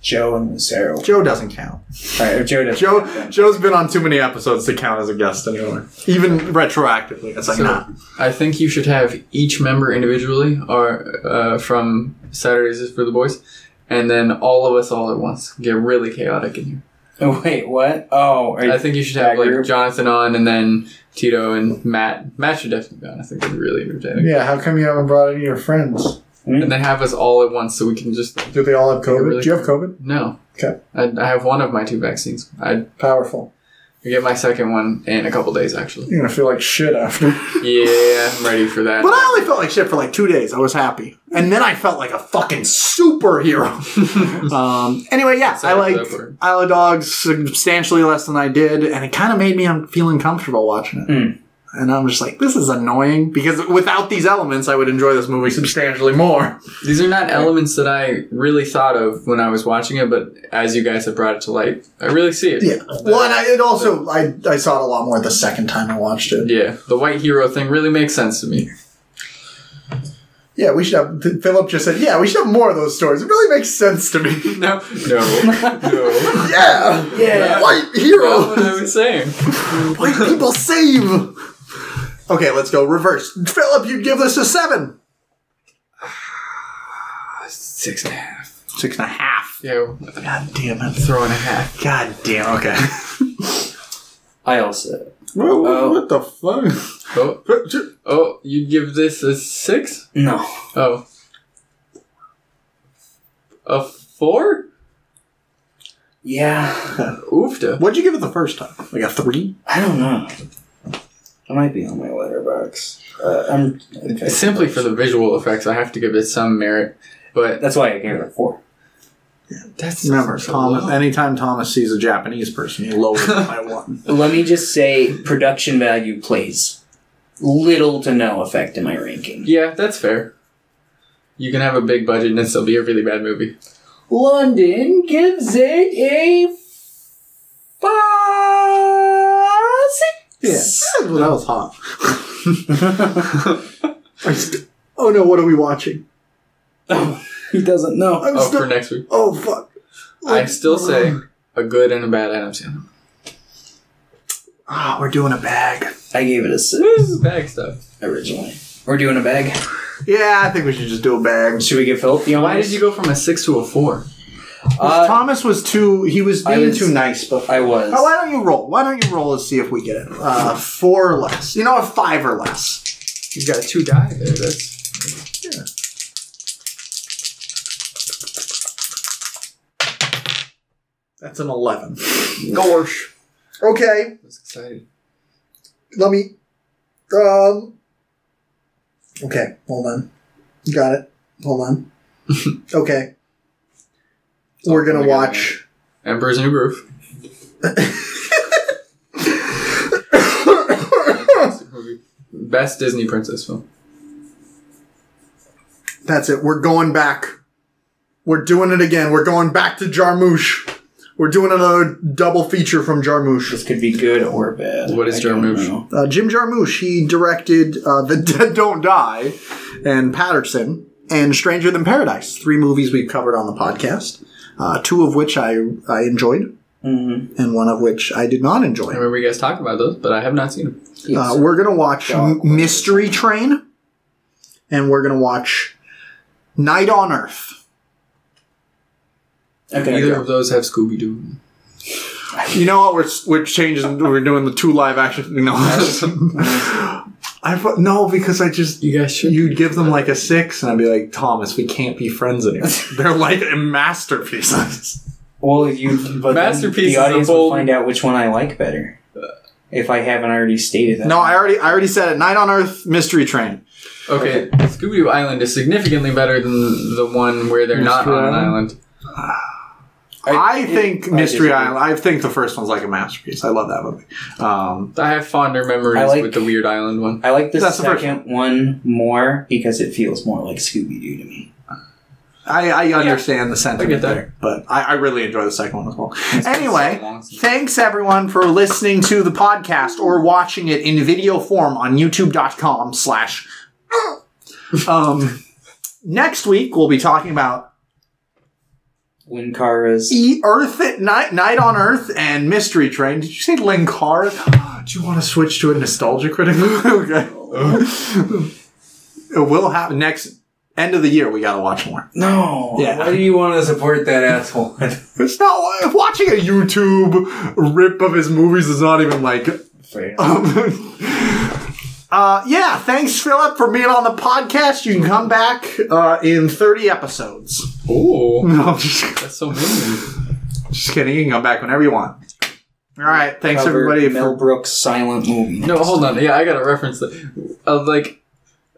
Joe and Lucero. Joe doesn't count. All right, Joe does. Joe Joe's been on too many episodes to count as a guest anymore. Even retroactively. It's like, So- nah. I think you should have each member individually, or uh, from Saturdays is for the boys, and then all of us all at once. Get really chaotic in here. Oh, wait, what? Oh, are I think you should have like group? Jonathan on, and then Tito and Matt. Matt should definitely be on. I think that'd be really entertaining. Yeah, how come you haven't brought any of your friends? Hmm? And then have us all at once, so we can just Do they all have COVID? Really Do you have COVID? no. Okay. I, I have one of my two vaccines. I Powerful. I get my second one in a couple days, actually. You're gonna feel like shit after. Yeah, I'm ready for that. But I only felt like shit for like two days. I was happy, and then I felt like a fucking superhero. um. Anyway, yeah, I Excited like that. Isle of Dogs substantially less than I did, and it kind of made me un- feeling comfortable watching it. Mm. And I'm just like, this is annoying because without these elements, I would enjoy this movie substantially more. These are not elements that I really thought of when I was watching it, but as you guys have brought it to light, I really see it. Yeah. Well, and I, it also I I saw it a lot more the second time I watched it. Yeah, the white hero thing really makes sense to me. Yeah, we should have. Philip just said, yeah, we should have more of those stories. It really makes sense to me. No, no, no. yeah, Yeah. white That's what heroes, I was saying. white people save. Okay, let's go reverse. Philip, you'd give this a seven. Six and a half. Six and a half. Yeah, God damn it. throw and a half. God damn. Okay. I also. what, Oh. what the fuck? Oh, oh, you give this a six? No. Oh. A four? Yeah. Oofta. What'd you give it the first time? Like a three? I don't know. I might be on my Letterboxd. Uh, I'm Simply for the visual effects, I have to give it some merit. But That's why I gave it a four. that's Remember, so Thomas. low. Anytime Thomas sees a Japanese person, he lowers it by one. Let me just say, production value plays little to no effect in my ranking. Yeah, that's fair. You can have a big budget and it still be a really bad movie. London gives it a five. Yeah, well, that was hot. I st- oh no, what are we watching? Oh, he doesn't know. I'm Oh, still. for next week. oh fuck! I still say a good and a bad Adam Sandler. Ah, we're doing a bag. I gave it a six This is bag stuff. originally. We're doing a bag. Yeah, I think we should just do a bag. Should we give Philip the Why honors? did you go from a six to a four? Uh, Thomas was too. He was I being was- too nice before. I was. Oh, why don't you roll? Why don't you roll and see if we get it? Uh, four or less. You know, a five or less. You've got two die there. That's yeah. That's an eleven. gosh. Okay, That's exciting. let me. Um. Okay, hold on. Got it. Hold on. okay. We're gonna Oh my watch. Emperor's New Groove. Best Disney princess film. That's it. We're going back. We're doing it again. We're going back to Jarmusch. We're doing another double feature from Jarmusch. This could be good or bad. What is I Jarmusch? Uh, Jim Jarmusch. He directed uh, The Dead Don't Die and Paterson and Stranger Than Paradise. Three movies we've covered on the podcast. Uh, two of which I I enjoyed, Mhm. and one of which I did not enjoy. I remember you guys talked about those, but I have not seen them. Uh, we're gonna watch Dog. Mystery Train, and we're gonna watch Night on Earth. Okay. Neither of those have Scooby Doo. You know what? We're we're changing. We're doing the two live action. No, I thought- no because I just You guys should. you'd give them like a six, and I'd be like, Thomas, we can't be friends anymore. They're like masterpieces. Well, if you but then Masterpiece The audience will find out which one I like better. If I haven't already stated that. No, I already I already said it. Night on Earth, Mystery Train. Okay, Scooby Island is significantly better than the one where they're not Mystery on an Island? Ah. Island. I, think I Mystery disagree. Island. I think the first one's like a masterpiece. I love that movie. Um, I have fonder memories like- with the Weird Island one. I like the That's the first second one more because it feels more like Scooby Doo to me. I, I understand the sentiment I get that. there, but I, I really enjoy the second one as well. been Anyway, so thanks everyone for listening to the podcast or watching it in video form on youtube.com slash um next week we'll be talking about Linkara's. e- earth at night night on earth and mystery train did you say linkara do you want to switch to a nostalgia critic okay it will happen next end of the year we gotta watch more No. Yeah. Why do you want to support that asshole? It's not watching a YouTube rip of his movies is not even like. Um, uh, yeah, thanks, Philip, for being on the podcast. You can come back uh, in 30 episodes. Ooh, No, just, that's so mean. just kidding. You can come back whenever you want. All right, thanks covered everybody Mel for. Brooks silent movie. No, hold on. Yeah, I gotta reference that. Uh, like,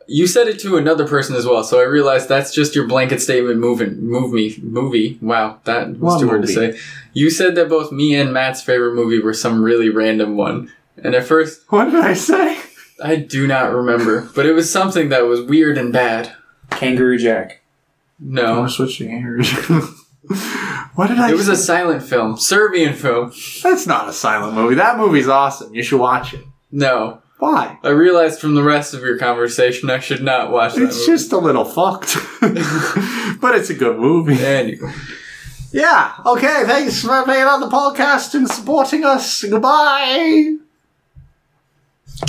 you said it to another person as well, so I realized that's just your blanket statement. Moving, move me, movie. Wow, that was What too hard to say. You said that both me and Matt's favorite movie were some really random one, and at first What did I say? I do not remember, but it was something that was weird and bad. Kangaroo Jack. No, We're switching gears. what did I? it was say? a silent film, Serbian film. That's not a silent movie. That movie's awesome. You should watch it. No, Why? I realized from the rest of your conversation I should not watch that. It's movie. just a little fucked, but it's a good movie. Anyway. Yeah. Okay. Thanks for being on the podcast and supporting us. Goodbye.